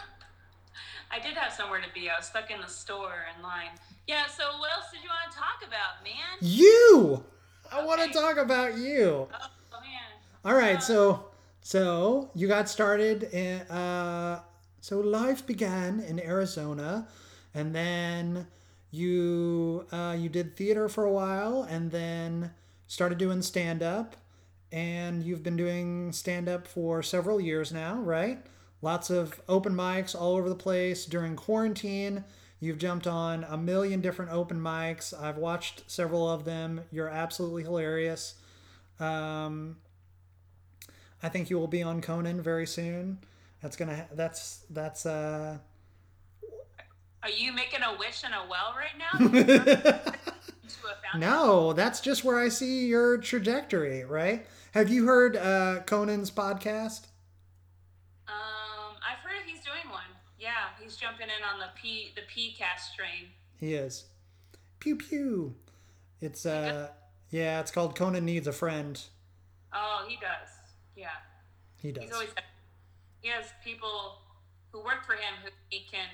I did have somewhere to be. I was stuck in the store in line. Yeah. So what else did you want to talk about, man? You! I want to talk about you. Oh man. All right, so so you got started in uh so life began in Arizona and then you uh you did theater for a while and then started doing stand up and you've been doing stand up for several years now, right? Lots of open mics all over the place during quarantine. You've jumped on a million different open mics. I've watched several of them. You're absolutely hilarious. Um, I think you will be on Conan very soon. That's gonna. That's that's. uh Are you making a wish in a well right now? Into a fountain? No, that's just where I see your trajectory. Right? Have you heard uh, Conan's podcast? Um, I've heard he's doing one. Yeah, he's jumping in on the P the P cast train. He is. Pew pew. It's uh yeah, it's called Conan needs a friend. Oh, he does. Yeah, He does. he's always he has people who work for him who he can.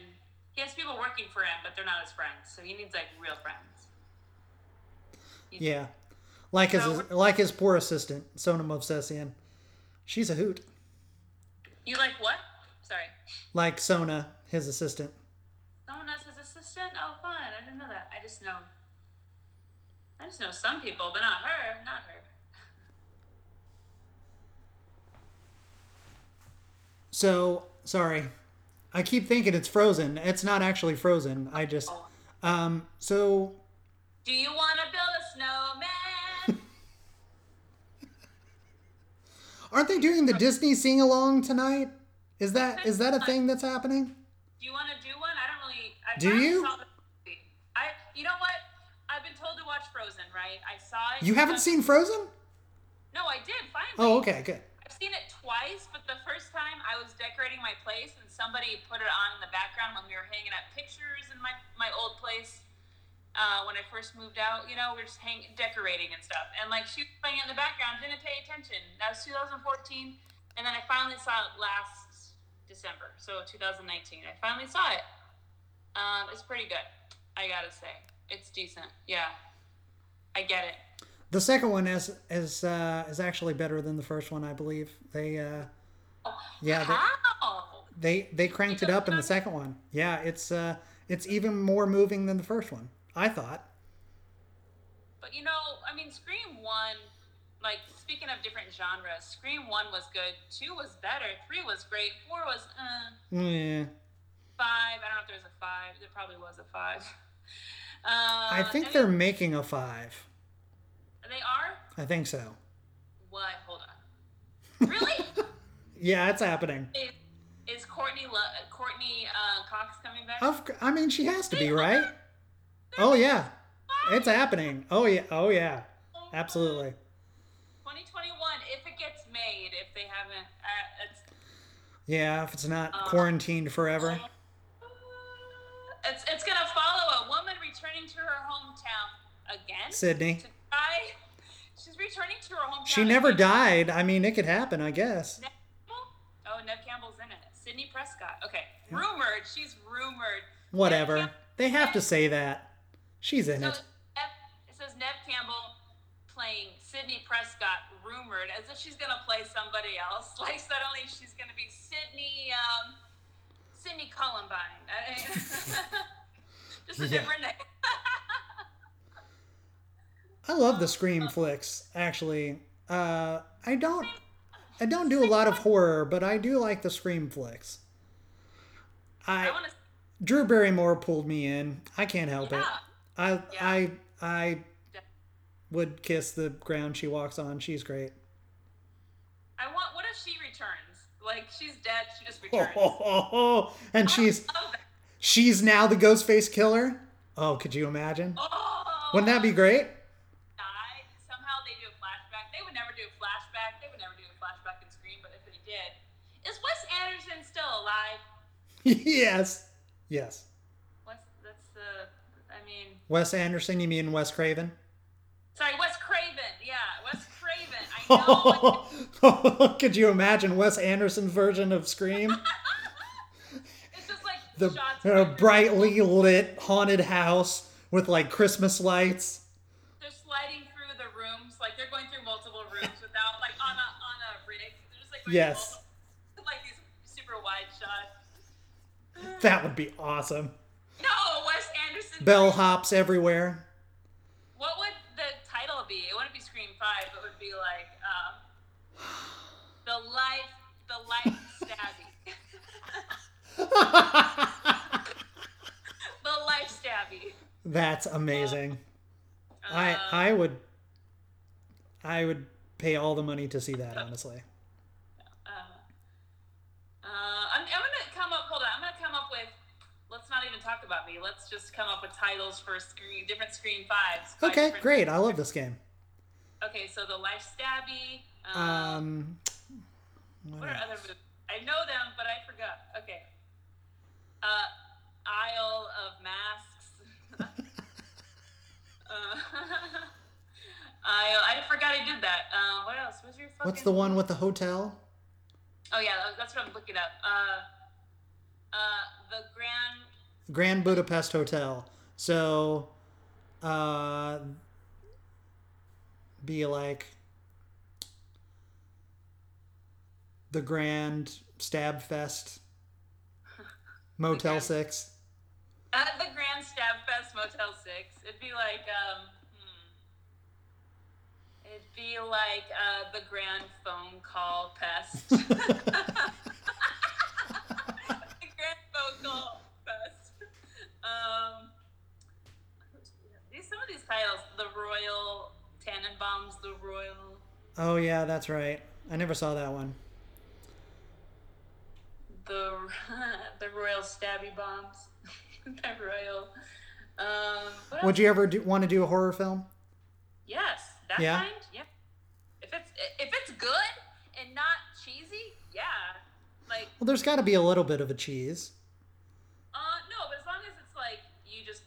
He has people working for him, but they're not his friends. So he needs like real friends. Yeah. Like his So- like his poor assistant, Sona Movsesian. She's a hoot. You like what? Sorry. Like Sona, his assistant. Someone else his assistant? Oh, fun. I didn't know that. I just know. I just know some people, but not her. Not her. So sorry. I keep thinking it's frozen. It's not actually frozen. I just Oh. um so Do you want to build a snowman? aren't they doing the Disney sing along tonight? Is that is that a thing that's happening? Do you want to do one? I don't really. I Do you? Saw the movie. I. You know what? I've been told to watch Frozen, right? I saw it. You haven't seen Frozen? No, I did finally. Oh, okay, good. I've seen it twice, but the first time I was decorating my place and somebody put it on in the background when we were hanging up pictures in my my old place. Uh, when I first moved out, you know, we are just hang decorating and stuff, and like she was playing in the background, didn't pay attention. That was 2014, and then I finally saw it last December, so 2019. I finally saw it. Um, it's pretty good, I gotta say. It's decent. Yeah, I get it. The second one is is uh, is actually better than the first one, I believe. They uh, yeah they, they they cranked it up in the second one. Yeah, it's uh, it's even more moving than the first one. I thought. But you know, I mean, Scream One, like speaking of different genres, Scream One was good. Two was better. Three was great. Four was uh. Yeah, Five. I don't know if there's a five. There probably was a five. Uh, I think they're making a five. They are. I think so. What? Hold on. Really? Yeah, it's happening. is, is Courtney Lo- Courteney uh, Cox coming back? Of, I mean, she has to be right. Oh yeah, it's happening. Oh yeah, oh yeah, absolutely. 2021, if it gets made, if they haven't, uh, it's Yeah, if it's not Uh, quarantined forever. It's it's gonna follow a woman returning to her hometown again. Sidney. To try. She's returning to her hometown. She never died. I mean, it could happen, I guess. Campbell? Oh, Neve Campbell's in it. Sidney Prescott. Okay, rumored. She's rumored. Whatever. Camp- They have to say that. She's in So it. It says Neve Campbell playing Sidney Prescott, rumored as if she's gonna play somebody else. Like suddenly she's gonna be Sidney, um, Sidney Columbine. Just a Yeah. different name. I love the Scream flicks. Actually, uh, I don't. I don't do a lot of horror, but I do like the Scream flicks. I I. Drew Barrymore pulled me in. I can't help it. I Yeah. I I would kiss the ground she walks on. She's great. I want. What if she returns? Like she's dead. She just returns. and she's Oh, she's now the Ghostface killer. Oh, could you imagine? oh, Wouldn't that be oh. great? died. Somehow they do a flashback. They would never do a flashback. They would never do a flashback in Scream, but if they did, is Wes Anderson still alive? yes. Yes. Wes, that's the. I mean, Wes Anderson, you mean Wes Craven? sorry, Wes Craven. Yeah, Wes Craven. I know. Could you imagine Wes Anderson's version of Scream? it's just like The shots. uh, brightly lit haunted house with like Christmas lights. They're sliding through the rooms, like they're going through multiple rooms without, like on a on a rig. They're just like Yes. multiple- like these super wide shots. That would be awesome. No, Wes Anderson. Bellhops everywhere. What would the title be? It wouldn't be Scream Five. It would be like um, the life, the life stabby, the life stabby. That's amazing. I Um, I would I would pay all the money to see that honestly. Uh, uh, I'm, I'm gonna come up. Hold on. I'm gonna come up with. Let's not even talk about me. Let's just come up with titles for screen, different screen Fives. Five Okay, great. I love this game. Okay, so the life stabby. Um, Um what what are other movies? I know them, but I forgot. Okay. Uh, Isle of Masks. uh, I I forgot I did that. Um, what else? What's your fucking? What's the one with the hotel? Oh yeah, that's what I'm looking up. Uh, uh, the Grand. Grand Budapest Hotel. So uh be like the Grand Stab Fest Motel Grand- 6. Uh, the Grand Stab Fest Motel Six. It'd be like um. Hmm. It'd be like uh, the Grand Phone Call Pest. the Grand Phone Call Pest. Um. These some of these titles, the Royal Tenenbaums, the Royal, Oh yeah, that's right. I never saw that one. The the Royal Stabby Bombs, the Royal. Um. Would you ever do, want to do a horror film? Yes, that Yeah? kind. Yep. If it's if it's good and not cheesy, yeah. Like, Well, there's got to be a little bit of a cheese. uh, no, but as long as it's like you just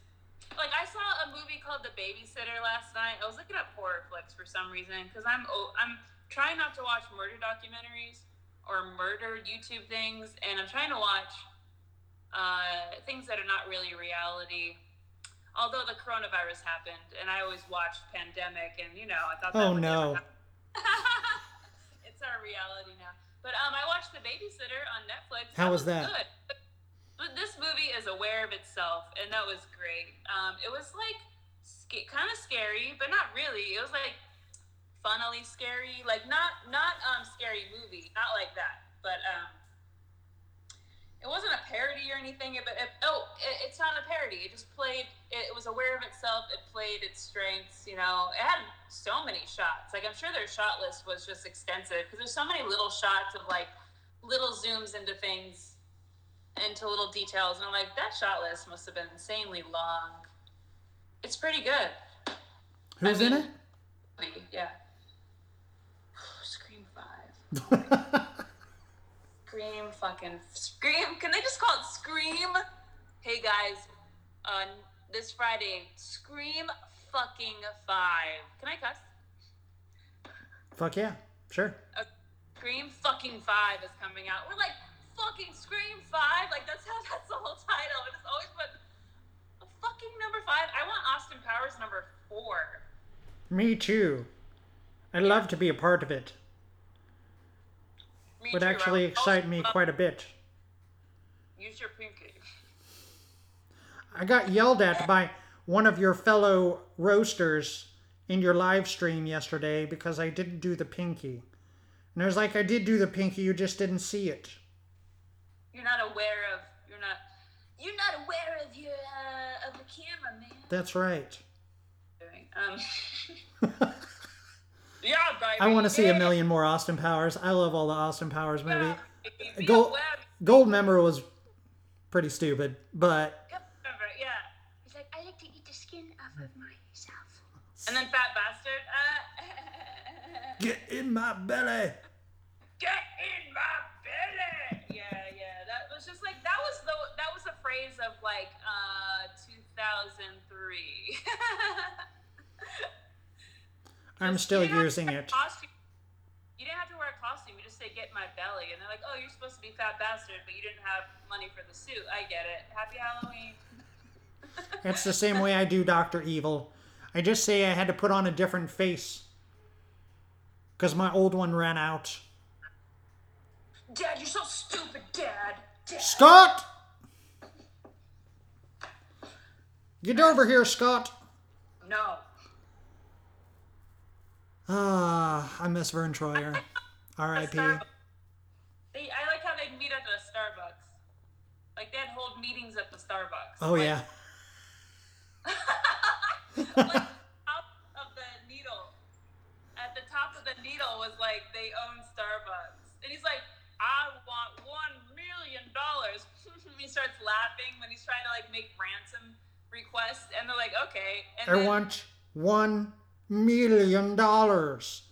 like I saw a movie called The Babysitter last night. I was looking up horror flicks for some reason because I'm oh, I'm trying not to watch murder documentaries or murder YouTube things, and I'm trying to watch uh, things that are not really reality. Although the coronavirus happened, and I always watched Pandemic, and you know, I thought that Oh no. it's our reality now. But um, I watched The Babysitter on Netflix. How was that? Good. But this movie is aware of itself, and that was great. Um, it was like sca- kind of scary, but not really. It was like funnily scary, like not not um scary movie, not like that. But um, it wasn't a parody or anything. But it, oh, it, it's not a parody. It just played. It, was aware of itself. It played its strengths. You know, it had so many shots. Like I'm sure their shot list was just extensive because there's so many little shots of like little zooms into things, into little details, and I'm like, that shot list must have been insanely long. It's pretty good. Who's in it? Yeah. Scream fucking Scream. Can they just call it Scream? Hey guys, on this Friday, Scream fucking Five. Can I cuss? Fuck yeah. Sure. Scream fucking Five is coming out. We're like fucking Scream Five. Like that's how that's the whole title. It is always but a fucking number five. I want Austin Powers number four. Me too. I'd love to be a part of it. Would actually excite me quite a bit. Use your pinky. I got yelled at by one of your fellow roasters in your live stream yesterday because I didn't do the pinky. And I was like, I did do the pinky, you just didn't see it. You're not aware of. You're not. You're not aware of your uh, of the camera, man. That's right. Um. yeah, baby. I want to see a million more Austin Powers. I love all the Austin Powers movie. baby, be Go- aware. Goldmember was pretty stupid, but Yeah. He's like, I like to eat the skin off of myself. And then fat bastard. Uh, get in my belly. Get in my belly. Yeah, yeah. That was just like that was the that was a phrase of like uh 2003. I'm still you didn't have to using it. costume. You didn't have to wear a costume. You just say "get my belly," and they're like, "Oh, you're supposed to be fat bastard, but you didn't have money for the suit." I get it. Happy Halloween. It's the same way I do Dr. Evil. I just say I had to put on a different face. Because my old one ran out. Dad, you're so stupid, Dad. Dad. Scott! Get over here, Scott. No. Ah, I miss Vern Troyer. R.I.P. They, I like how they meet at the Starbucks. Like they'd hold meetings at the Starbucks. Oh, Like, yeah. like top of the needle. At the top of the needle was like they own Starbucks, and he's like, "I want one million dollars." he starts laughing when he's trying to like make ransom requests, and they're like, "Okay." And I then- want one million dollars.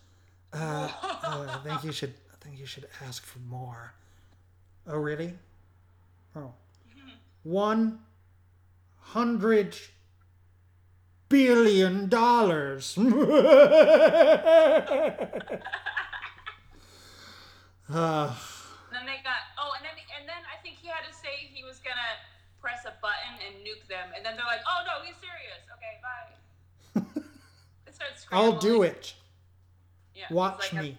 Uh, uh, I think you should. I think you should ask for more. Oh, really? Oh, one hundred billion dollars. uh, then they got oh, and then and then I think he had to say he was gonna press a button and nuke them, and then they're like, "Oh no, he's serious." Okay, bye. It starts I'll do it. Yeah, Watch like a- me.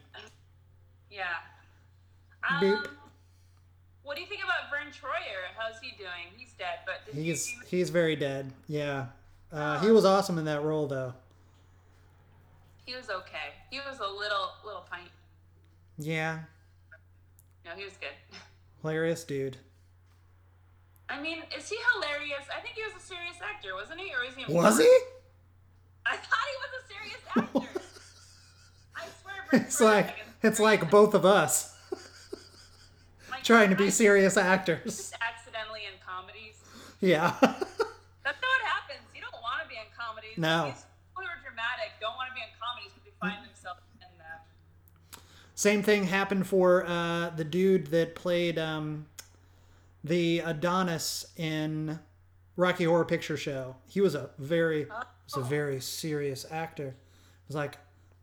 yeah. Um, Boop. what do you think about Vern Troyer? How's he doing? He's dead, but you He's he's very dead. Yeah. Uh, he was awesome in that role, though. He was okay. He was a little little pint. Yeah, No, he was good. hilarious dude. I mean, is he hilarious? I think he was a serious actor, wasn't he? Or is he? A Was he? I thought he was a serious actor. I swear, It's like it's like both of us Like, trying to be I- serious actors. accidentally in comedies. Yeah. That's how it happens. You don't want to be in comedies. No. These people who are dramatic don't want to be in comedies because they find themselves in them. Same thing happened for uh, the dude that played um, the Adonis in Rocky Horror Picture Show. He was a very was a very serious actor. It was like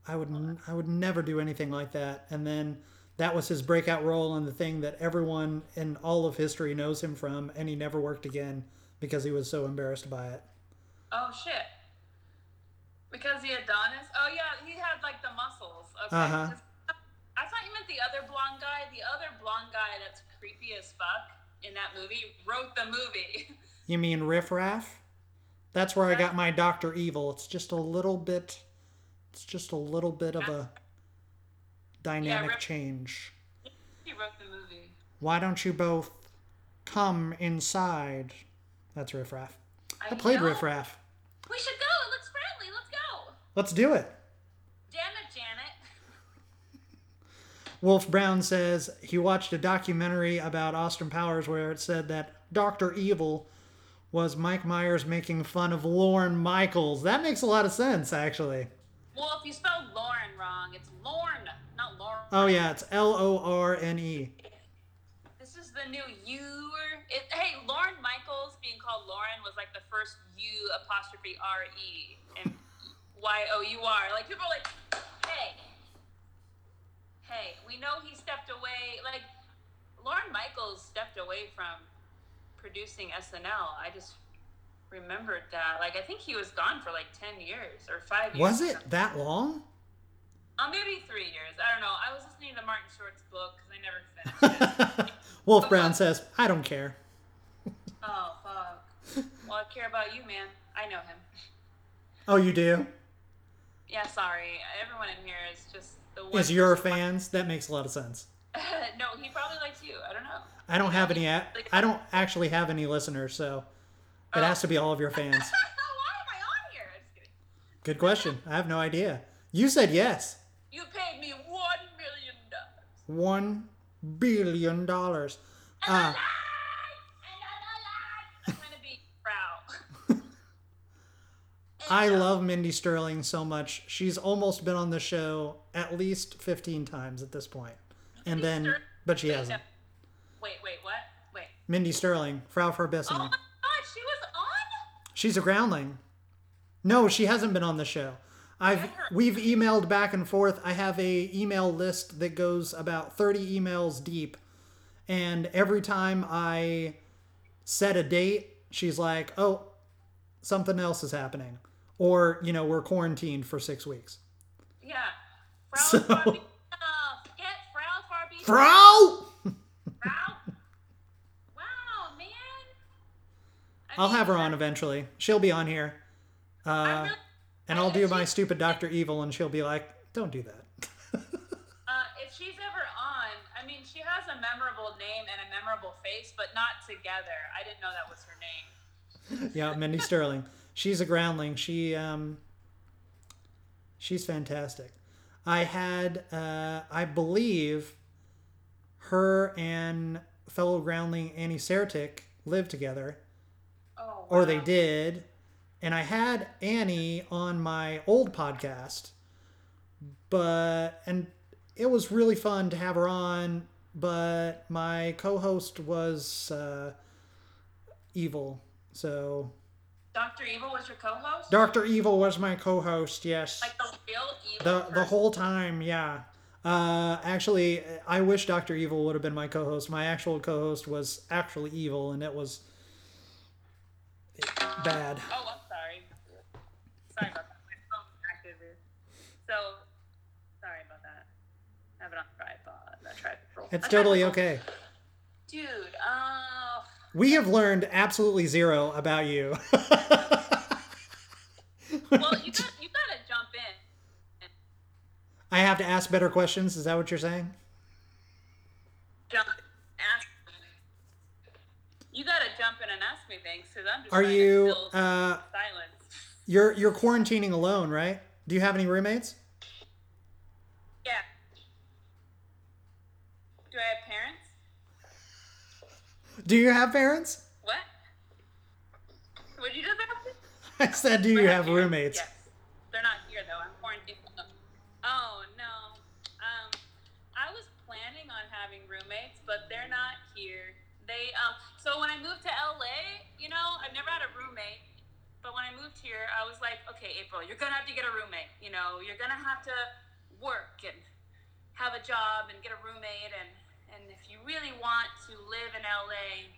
I would n- I would never do anything like that. And then that was his breakout role in the thing that everyone in all of history knows him from, and he never worked again because he was so embarrassed by it. Oh shit. Because he the Adonis. Oh yeah, he had like the muscles. Okay. Uh-huh. I thought you meant the other blonde guy. The other blonde guy that's creepy as fuck in that movie wrote the movie. You mean Riff Raff? That's where I got my Doctor Evil. It's just a little bit. It's just a little bit of a dynamic Riff- change. he wrote the movie. Why don't you both come inside? That's Riff Raff. I I played know. Riff Raff. We should go. It looks friendly. Let's go. Let's do it. Damn it, Janet. Wolf Brown says he watched a documentary about Austin Powers where it said that Dr. Evil was Mike Myers making fun of Lorne Michaels. That makes a lot of sense, actually. Well, if you spelled Lauren wrong, it's Lorne, not Lauren. Oh, yeah, it's L O R N E. This is the new you. It, hey, Lauren Michaels being called Lauren was like the first U apostrophe R E and Y O U R. Like people are like, hey, hey, we know he stepped away. Like Lauren Michaels stepped away from producing SNL. I just remembered that. Like I think he was gone for like ten years or five years. Was it that long? Uh, maybe three years. I don't know. I was listening to Martin Short's book because I never finished it. Wolf Brown says, I don't care. oh fuck. Well, I care about you, man. I know him. Oh, you do? Yeah, sorry. Everyone in here is just the one. Is your fans? That makes a lot of sense. no, he probably likes you. I don't know. I don't have any. I don't actually have any listeners, so it has to be all of your fans. Why am I on here? I'm just kidding. Good question. I have no idea. You said yes. You paid me one million dollars. One billion dollars. And I'm uh, alive! And I'm alive! I'm trying to be proud. I love Mindy Sterling so much. She's almost been on the show at least 15 times at this point. And then, but she hasn't. Wait, wait, what? Wait. Mindy Sterling, Frau Oh my god, she was on? She's a groundling. No, she hasn't been on the show. I've we've emailed back and forth. I have a email list that goes about 30 emails deep. And every time I set a date, she's like, "Oh, something else is happening." Or, you know, we're quarantined for 6 weeks. Yeah. Frau So- Farbi- Frau Farbi- Frau! Frau? Wow, man. I I'll mean, have her on eventually. She'll be on here. Uh, I'm and I'll do my stupid Dr. Evil and she'll be like, "Don't do that." Uh, if she's ever on, I mean, she has a memorable name and a memorable face, but not together. I didn't know that was her name. yeah, Mindy Sterling. She's a groundling. She um she's fantastic. I had uh I believe her and fellow groundling Annie Sertic lived together Oh, or they did. And I had Annie on my old podcast. But and it was really fun to have her on, but my co-host was uh evil. So Dr. Evil was your co-host? Dr. Evil was my co-host, yes. Like the real evil The the whole time, yeah. Uh actually I wish Dr. Evil would have been my co-host. My actual co-host was actually evil and it was bad. Oh, I'm sorry. Sorry about that. My phone's active. So, sorry about that. I have it on tripod. Not tripod. It's totally okay. Dude, uh, We have learned absolutely zero about you. well, you got you gotta jump in. I have to ask better questions. Is that what you're saying? Jump, ask. You gotta jump in and ask me things because I'm just. Are you uh silence? you're you're quarantining alone, right? Do you have any roommates? Yeah. Do I have parents? Do you have parents? What? Would you just ask? I said, do you have roommates? Yes. They're not here though. I'm quarantined. Oh no. Um, I was planning on having roommates, but they're not here. They um. So when I moved to LA, you know, I've never had a roommate. But when I moved here, I was like, okay, April, you're gonna have to get a roommate. You know, you're gonna have to work and have a job and get a roommate and and if you really want to live in LA,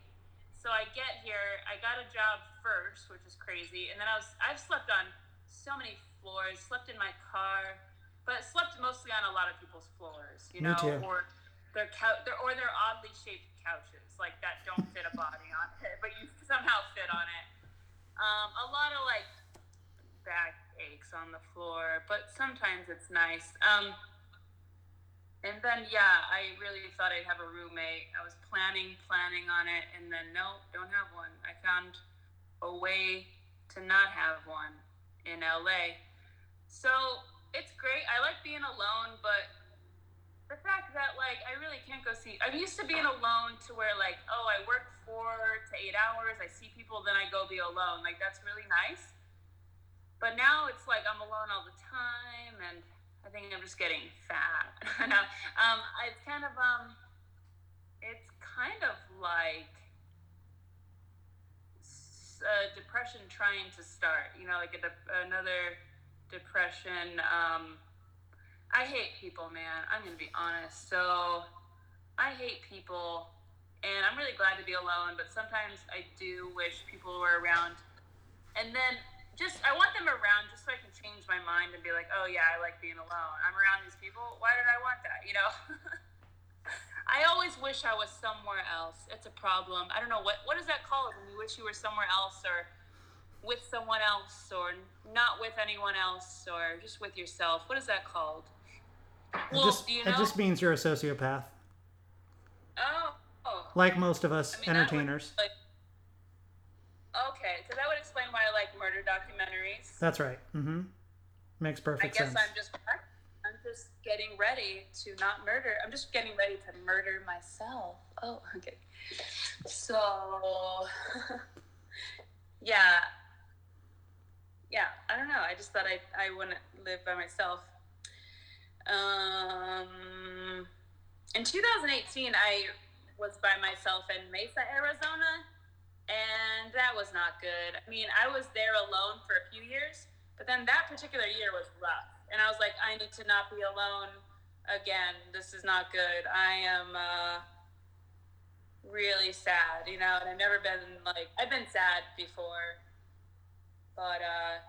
so I get here, I got a job first, which is crazy, and then I was I've slept on so many floors, slept in my car, but slept mostly on a lot of people's floors, you know, or their couch, their, or their oddly shaped couches, like that don't fit a body on it, but you somehow fit on it. Um, a lot of like back aches on the floor, but sometimes it's nice. Um, and then yeah, I really thought I'd have a roommate. I was planning, planning on it, and then no, don't have one. I found a way to not have one in LA. So it's great. I like being alone, but the fact that like I really can't go see. I'm used to being alone to where like oh I work four to eight hours. I see people, then I go be alone. Like that's really nice. But now it's like I'm alone all the time, and I think I'm just getting fat. um, it's kind of um, it's kind of like depression trying to start. You know, like a de- another depression. Um, I hate people, man. I'm gonna be honest. So I hate people, and I'm really glad to be alone. But sometimes I do wish people were around. And then just I want them around just so I can change my mind and be like, oh yeah, I like being alone. I'm around these people. Why did I want that? You know. I always wish I was somewhere else. It's a problem. I don't know what what is that called when you wish you were somewhere else or with someone else or not with anyone else or just with yourself. What is that called? It just, you it just means you're a sociopath, oh, oh. like most of us I mean, that would- entertainers. like, okay, so that would explain why I like murder documentaries. That's right. Mm-hmm. Makes perfect sense. I guess sense. I'm just I'm just getting ready to not murder. I'm just getting ready to murder myself. Oh, okay. So yeah. Yeah, I don't know. I just thought I I wouldn't live by myself. Um in 2018 I was by myself in Mesa, Arizona, and that was not good. I mean, I was there alone for a few years, but then that particular year was rough. And I was like, I need to not be alone again. This is not good. I am uh, really sad, you know, and I've never been like, I've been sad before. But uh,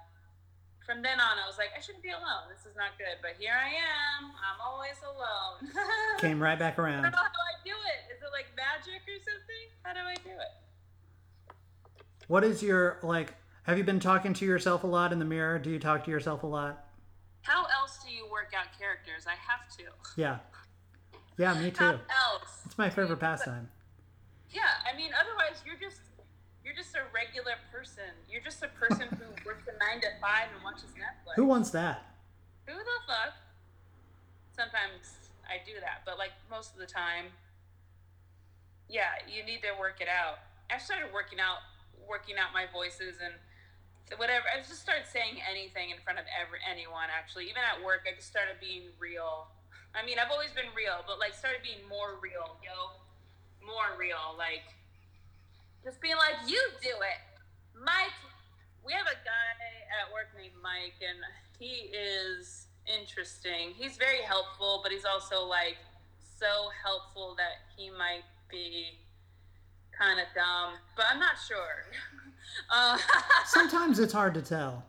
from then on, I was like, I shouldn't be alone. This is not good. But here I am. I'm always alone. Came right back I around. don't know how I do it. Is it like magic or something? How do I do it? What is your like? Have you been talking to yourself a lot in the mirror? Do you talk to yourself a lot? How else do you work out characters? I have to. Yeah. Yeah, me too. How too. else? It's my favorite pastime. Yeah, I mean, otherwise you're just you're just a regular person. You're just a person who works a nine to five and watches Netflix. Who wants that? Who the fuck? Sometimes I do that, but like most of the time, yeah, you need to work it out. I started working out, working out my voices and whatever. I just started saying anything in front of every anyone. Actually, even at work, I just started being real. I mean, I've always been real, but like started being more real, yo, more real. Like just being like, you do it, Mike. We have a guy at work named Mike, and he is interesting. He's very helpful, but he's also like so helpful that he might be kind of dumb. But I'm not sure. uh, Sometimes it's hard to tell.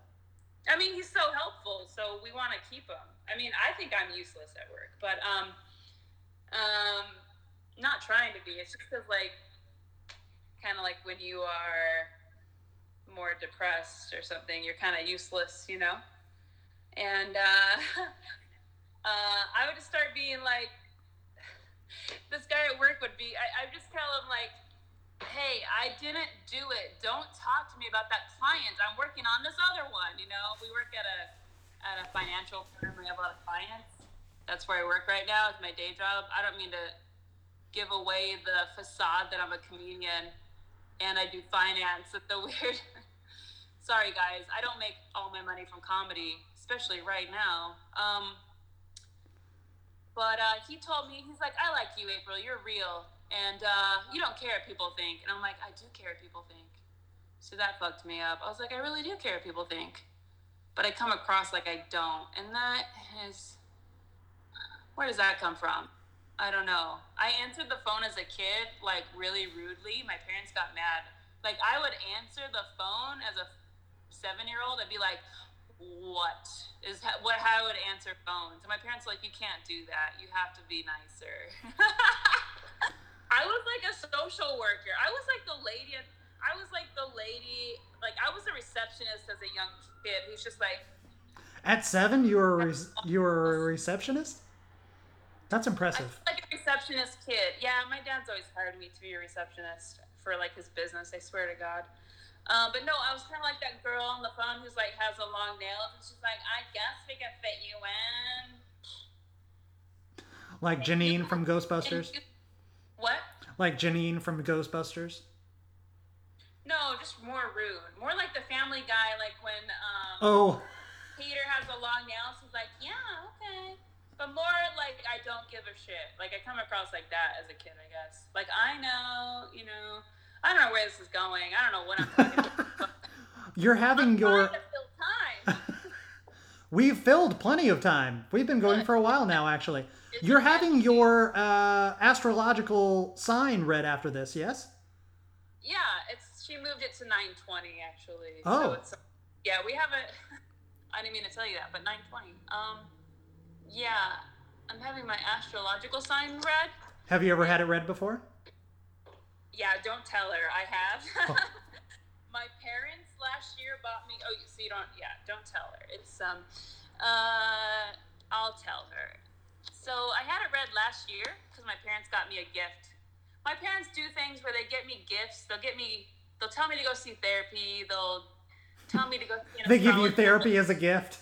I mean, he's so helpful, so we want to keep him. I mean, I think I'm useless at work, but um, um, not trying to be. It's just because like, kind of like when you are more depressed or something, you're kind of useless, you know. And uh, uh, I would just start being like, this guy at work would be. I, I would just tell him like, hey, I didn't do it. Don't talk to me about that client. I'm working on this other one. You know, we work at a at a financial firm. We have a lot of clients. That's where I work right now. It's my day job. I don't mean to give away the facade that I'm a comedian and I do finance. It's a weird. Sorry, guys. I don't make all my money from comedy, especially right now. Um, but uh, he told me, he's like, I like you, April. You're real. And uh, you don't care what people think. And I'm like, I do care what people think. So that fucked me up. I was like, I really do care what people think. But I come across like I don't. And that is. Where does that come from? I don't know. I answered the phone as a kid, like really rudely. My parents got mad. Like, I would answer the phone as a seven year old. I'd be like, what is ha- what how I would answer phones. And my parents were like, you can't do that. You have to be nicer. I was like a social worker. I was like the lady. I was like the lady. Like I was a receptionist as a young kid who's just like, At seven, you were re- you were a receptionist. That's I impressive. like a receptionist kid. Yeah, my dad's always hired me to be a receptionist for like his business. I swear to God. Um, but no, I was kind of like that girl on the phone who's like has a long nail, and she's like, "I guess we can fit you in." Like Janine from Ghostbusters. What? Like Janine from Ghostbusters. No, just more rude. More like the Family Guy, like when um, Oh, Peter has a long nail. She's like, "Yeah, okay." But more like I don't give a shit. Like I come across like that as a kid, I guess. Like I know, you know, I don't know where this is going. I don't know what I'm talking you're having I'm your. fill time. We've filled plenty of time. We've been going for a while now, actually. You're having your uh, astrological sign read after this, yes? Yeah, it's she moved it to 9:20 actually. Oh. So it's Yeah, we have it. I didn't mean to tell you that, but 920. Um, yeah, I'm having my astrological sign read. Have you ever had it read before? Yeah, don't tell her. I have. Oh. my parents last year bought me. Oh, so you don't? Yeah, don't tell her. It's um, uh, I'll tell her. So I had it read last year because my parents got me a gift. My parents do things where they get me gifts. They'll get me. They'll tell me to go see therapy. They'll tell me to go. See an They give you therapy as a gift.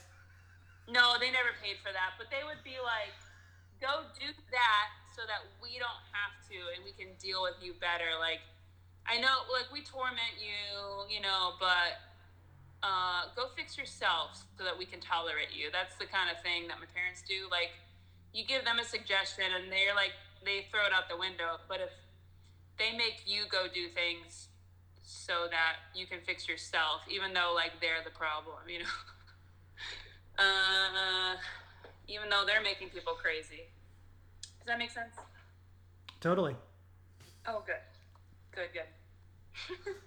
No, they never paid for that, but they would be like, "Go do that so that we don't have to, and we can deal with you better." Like, I know, like we torment you, you know, but uh, go fix yourself so that we can tolerate you. That's the kind of thing that my parents do. Like, you give them a suggestion, and they're like, they throw it out the window. But if they make you go do things so that you can fix yourself, even though like they're the problem, you know. Uh, even though they're making people crazy. Does that make sense? Totally. Oh, good. Good, good.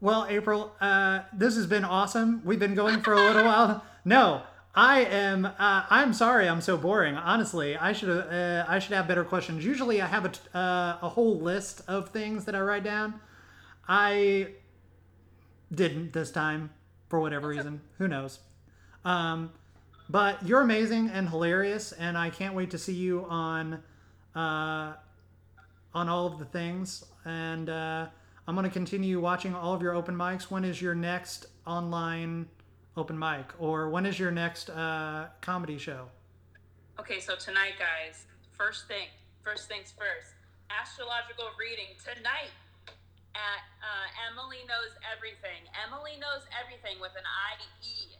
Well, April, uh, this has been awesome. We've been going for a little while. No, I am. Uh, I'm sorry. I'm so boring. Honestly, I should. Uh, I should have better questions. Usually, I have a, uh, a whole list of things that I write down. I didn't this time for whatever reason. Who knows? Um, but you're amazing and hilarious, and I can't wait to see you on uh, on all of the things. And uh, I'm going to continue watching all of your open mics. When is your next online open mic, or when is your next uh, comedy show? Okay, so tonight, guys, first thing, first things first, astrological reading tonight at uh, Emily Knows Everything. Emily Knows Everything with an I-E.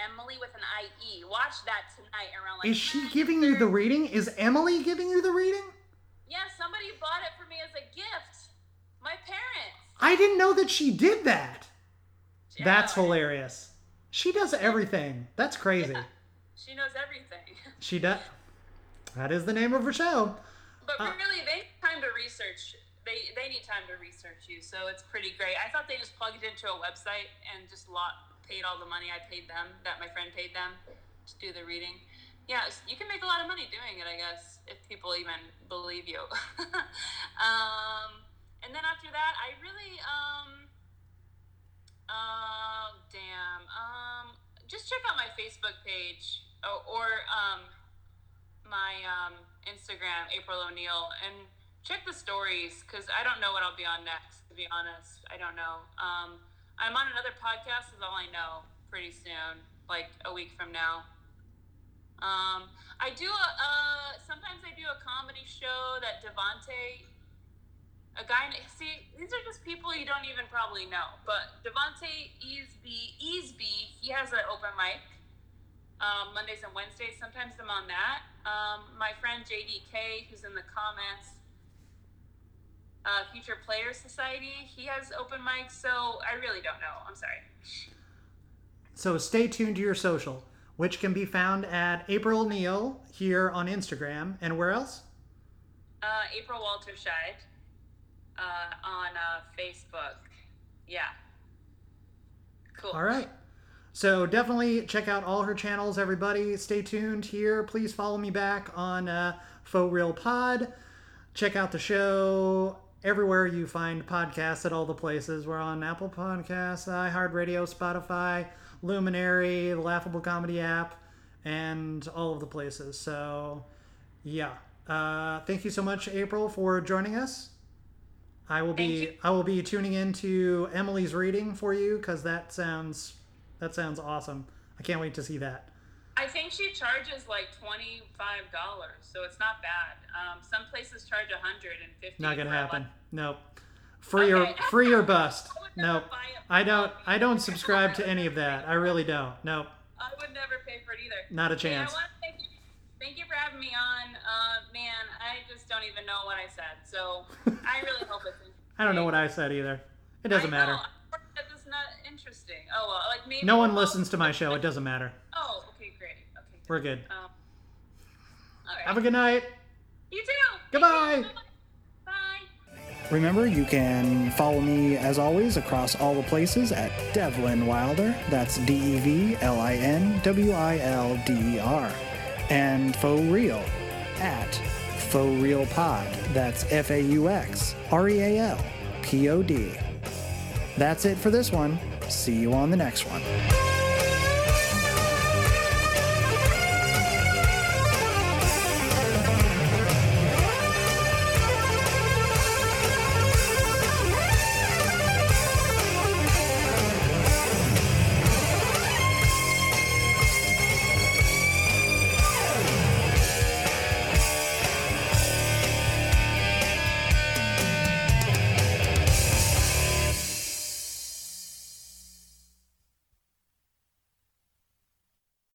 Emily with an I-E. Watch that tonight around like Is she giving you the reading? Is Emily giving you the reading? Yeah, somebody bought it for me as a gift. My parents. I didn't know that she did that. That's hilarious. She does everything. That's crazy. Yeah. She knows everything. She does. That is the name of her show. But Uh, really, they need time to research. They they need time to research you, so it's pretty great. I thought they just plugged into a website and just lot paid all the money I paid them that my friend paid them to do the reading. Yeah, you can make a lot of money doing it, I guess, if people even believe you. um, and then after that, I really um, oh damn, um, just check out my Facebook page or, or um, my um, Instagram, April O'Neill, and check the stories because I don't know what I'll be on next. To be honest, I don't know. Um, I'm on another podcast. Is all I know. Pretty soon, like a week from now. Um, I do a, uh, sometimes I do a comedy show that Devante, a guy. See, these are just people you don't even probably know. But Devante Easby, Easby, he has an open mic um, Mondays and Wednesdays. Sometimes I'm on that. Um, my friend JDK, who's in the comments, uh, Future Players Society, he has open mics. So I really don't know. I'm sorry. So stay tuned to your social, which can be found at April Neal here on Instagram. And where else? Uh, April Walterscheid uh, on uh, Facebook. Yeah. Cool. All right. So definitely check out all her channels, everybody. Stay tuned here. Please follow me back on uh, Faux Real Pod. Check out the show everywhere you find podcasts at all the places. We're on Apple Podcasts, iHeartRadio, Spotify, Luminary, the Laughable Comedy app, and all of the places. So, yeah. Uh, thank you so much, April, for joining us. I will be I will be tuning into Emily's reading for you because that sounds that sounds awesome. I can't wait to see that. I think she charges like twenty five dollars, so it's not bad. Um, some places charge a hundred and fifty. Not gonna happen. Nope. Free or free or bust. I Nope. I don't I don't subscribe to any of that. I really don't. Nope. I would never pay for it either. Not a Hey, I chance. to thank you. Thank you for having me on. Uh, man, I just don't even know what I said, so I really hope it's. I don't know what I said either. It doesn't I matter. Know. That is not interesting. Oh well, like maybe. No one listens to my show. It doesn't matter. Oh, okay, great. Okay. Good. We're good. Um, all right. Have a good night. you too. Goodbye. Bye. Remember, you can follow me as always across all the places at Devlin Wilder. That's D E V L I N W I L D E R. And Faux Real at Faux Real Pod. That's F A U X R E A L P O D. That's it for this one. See you on the next one.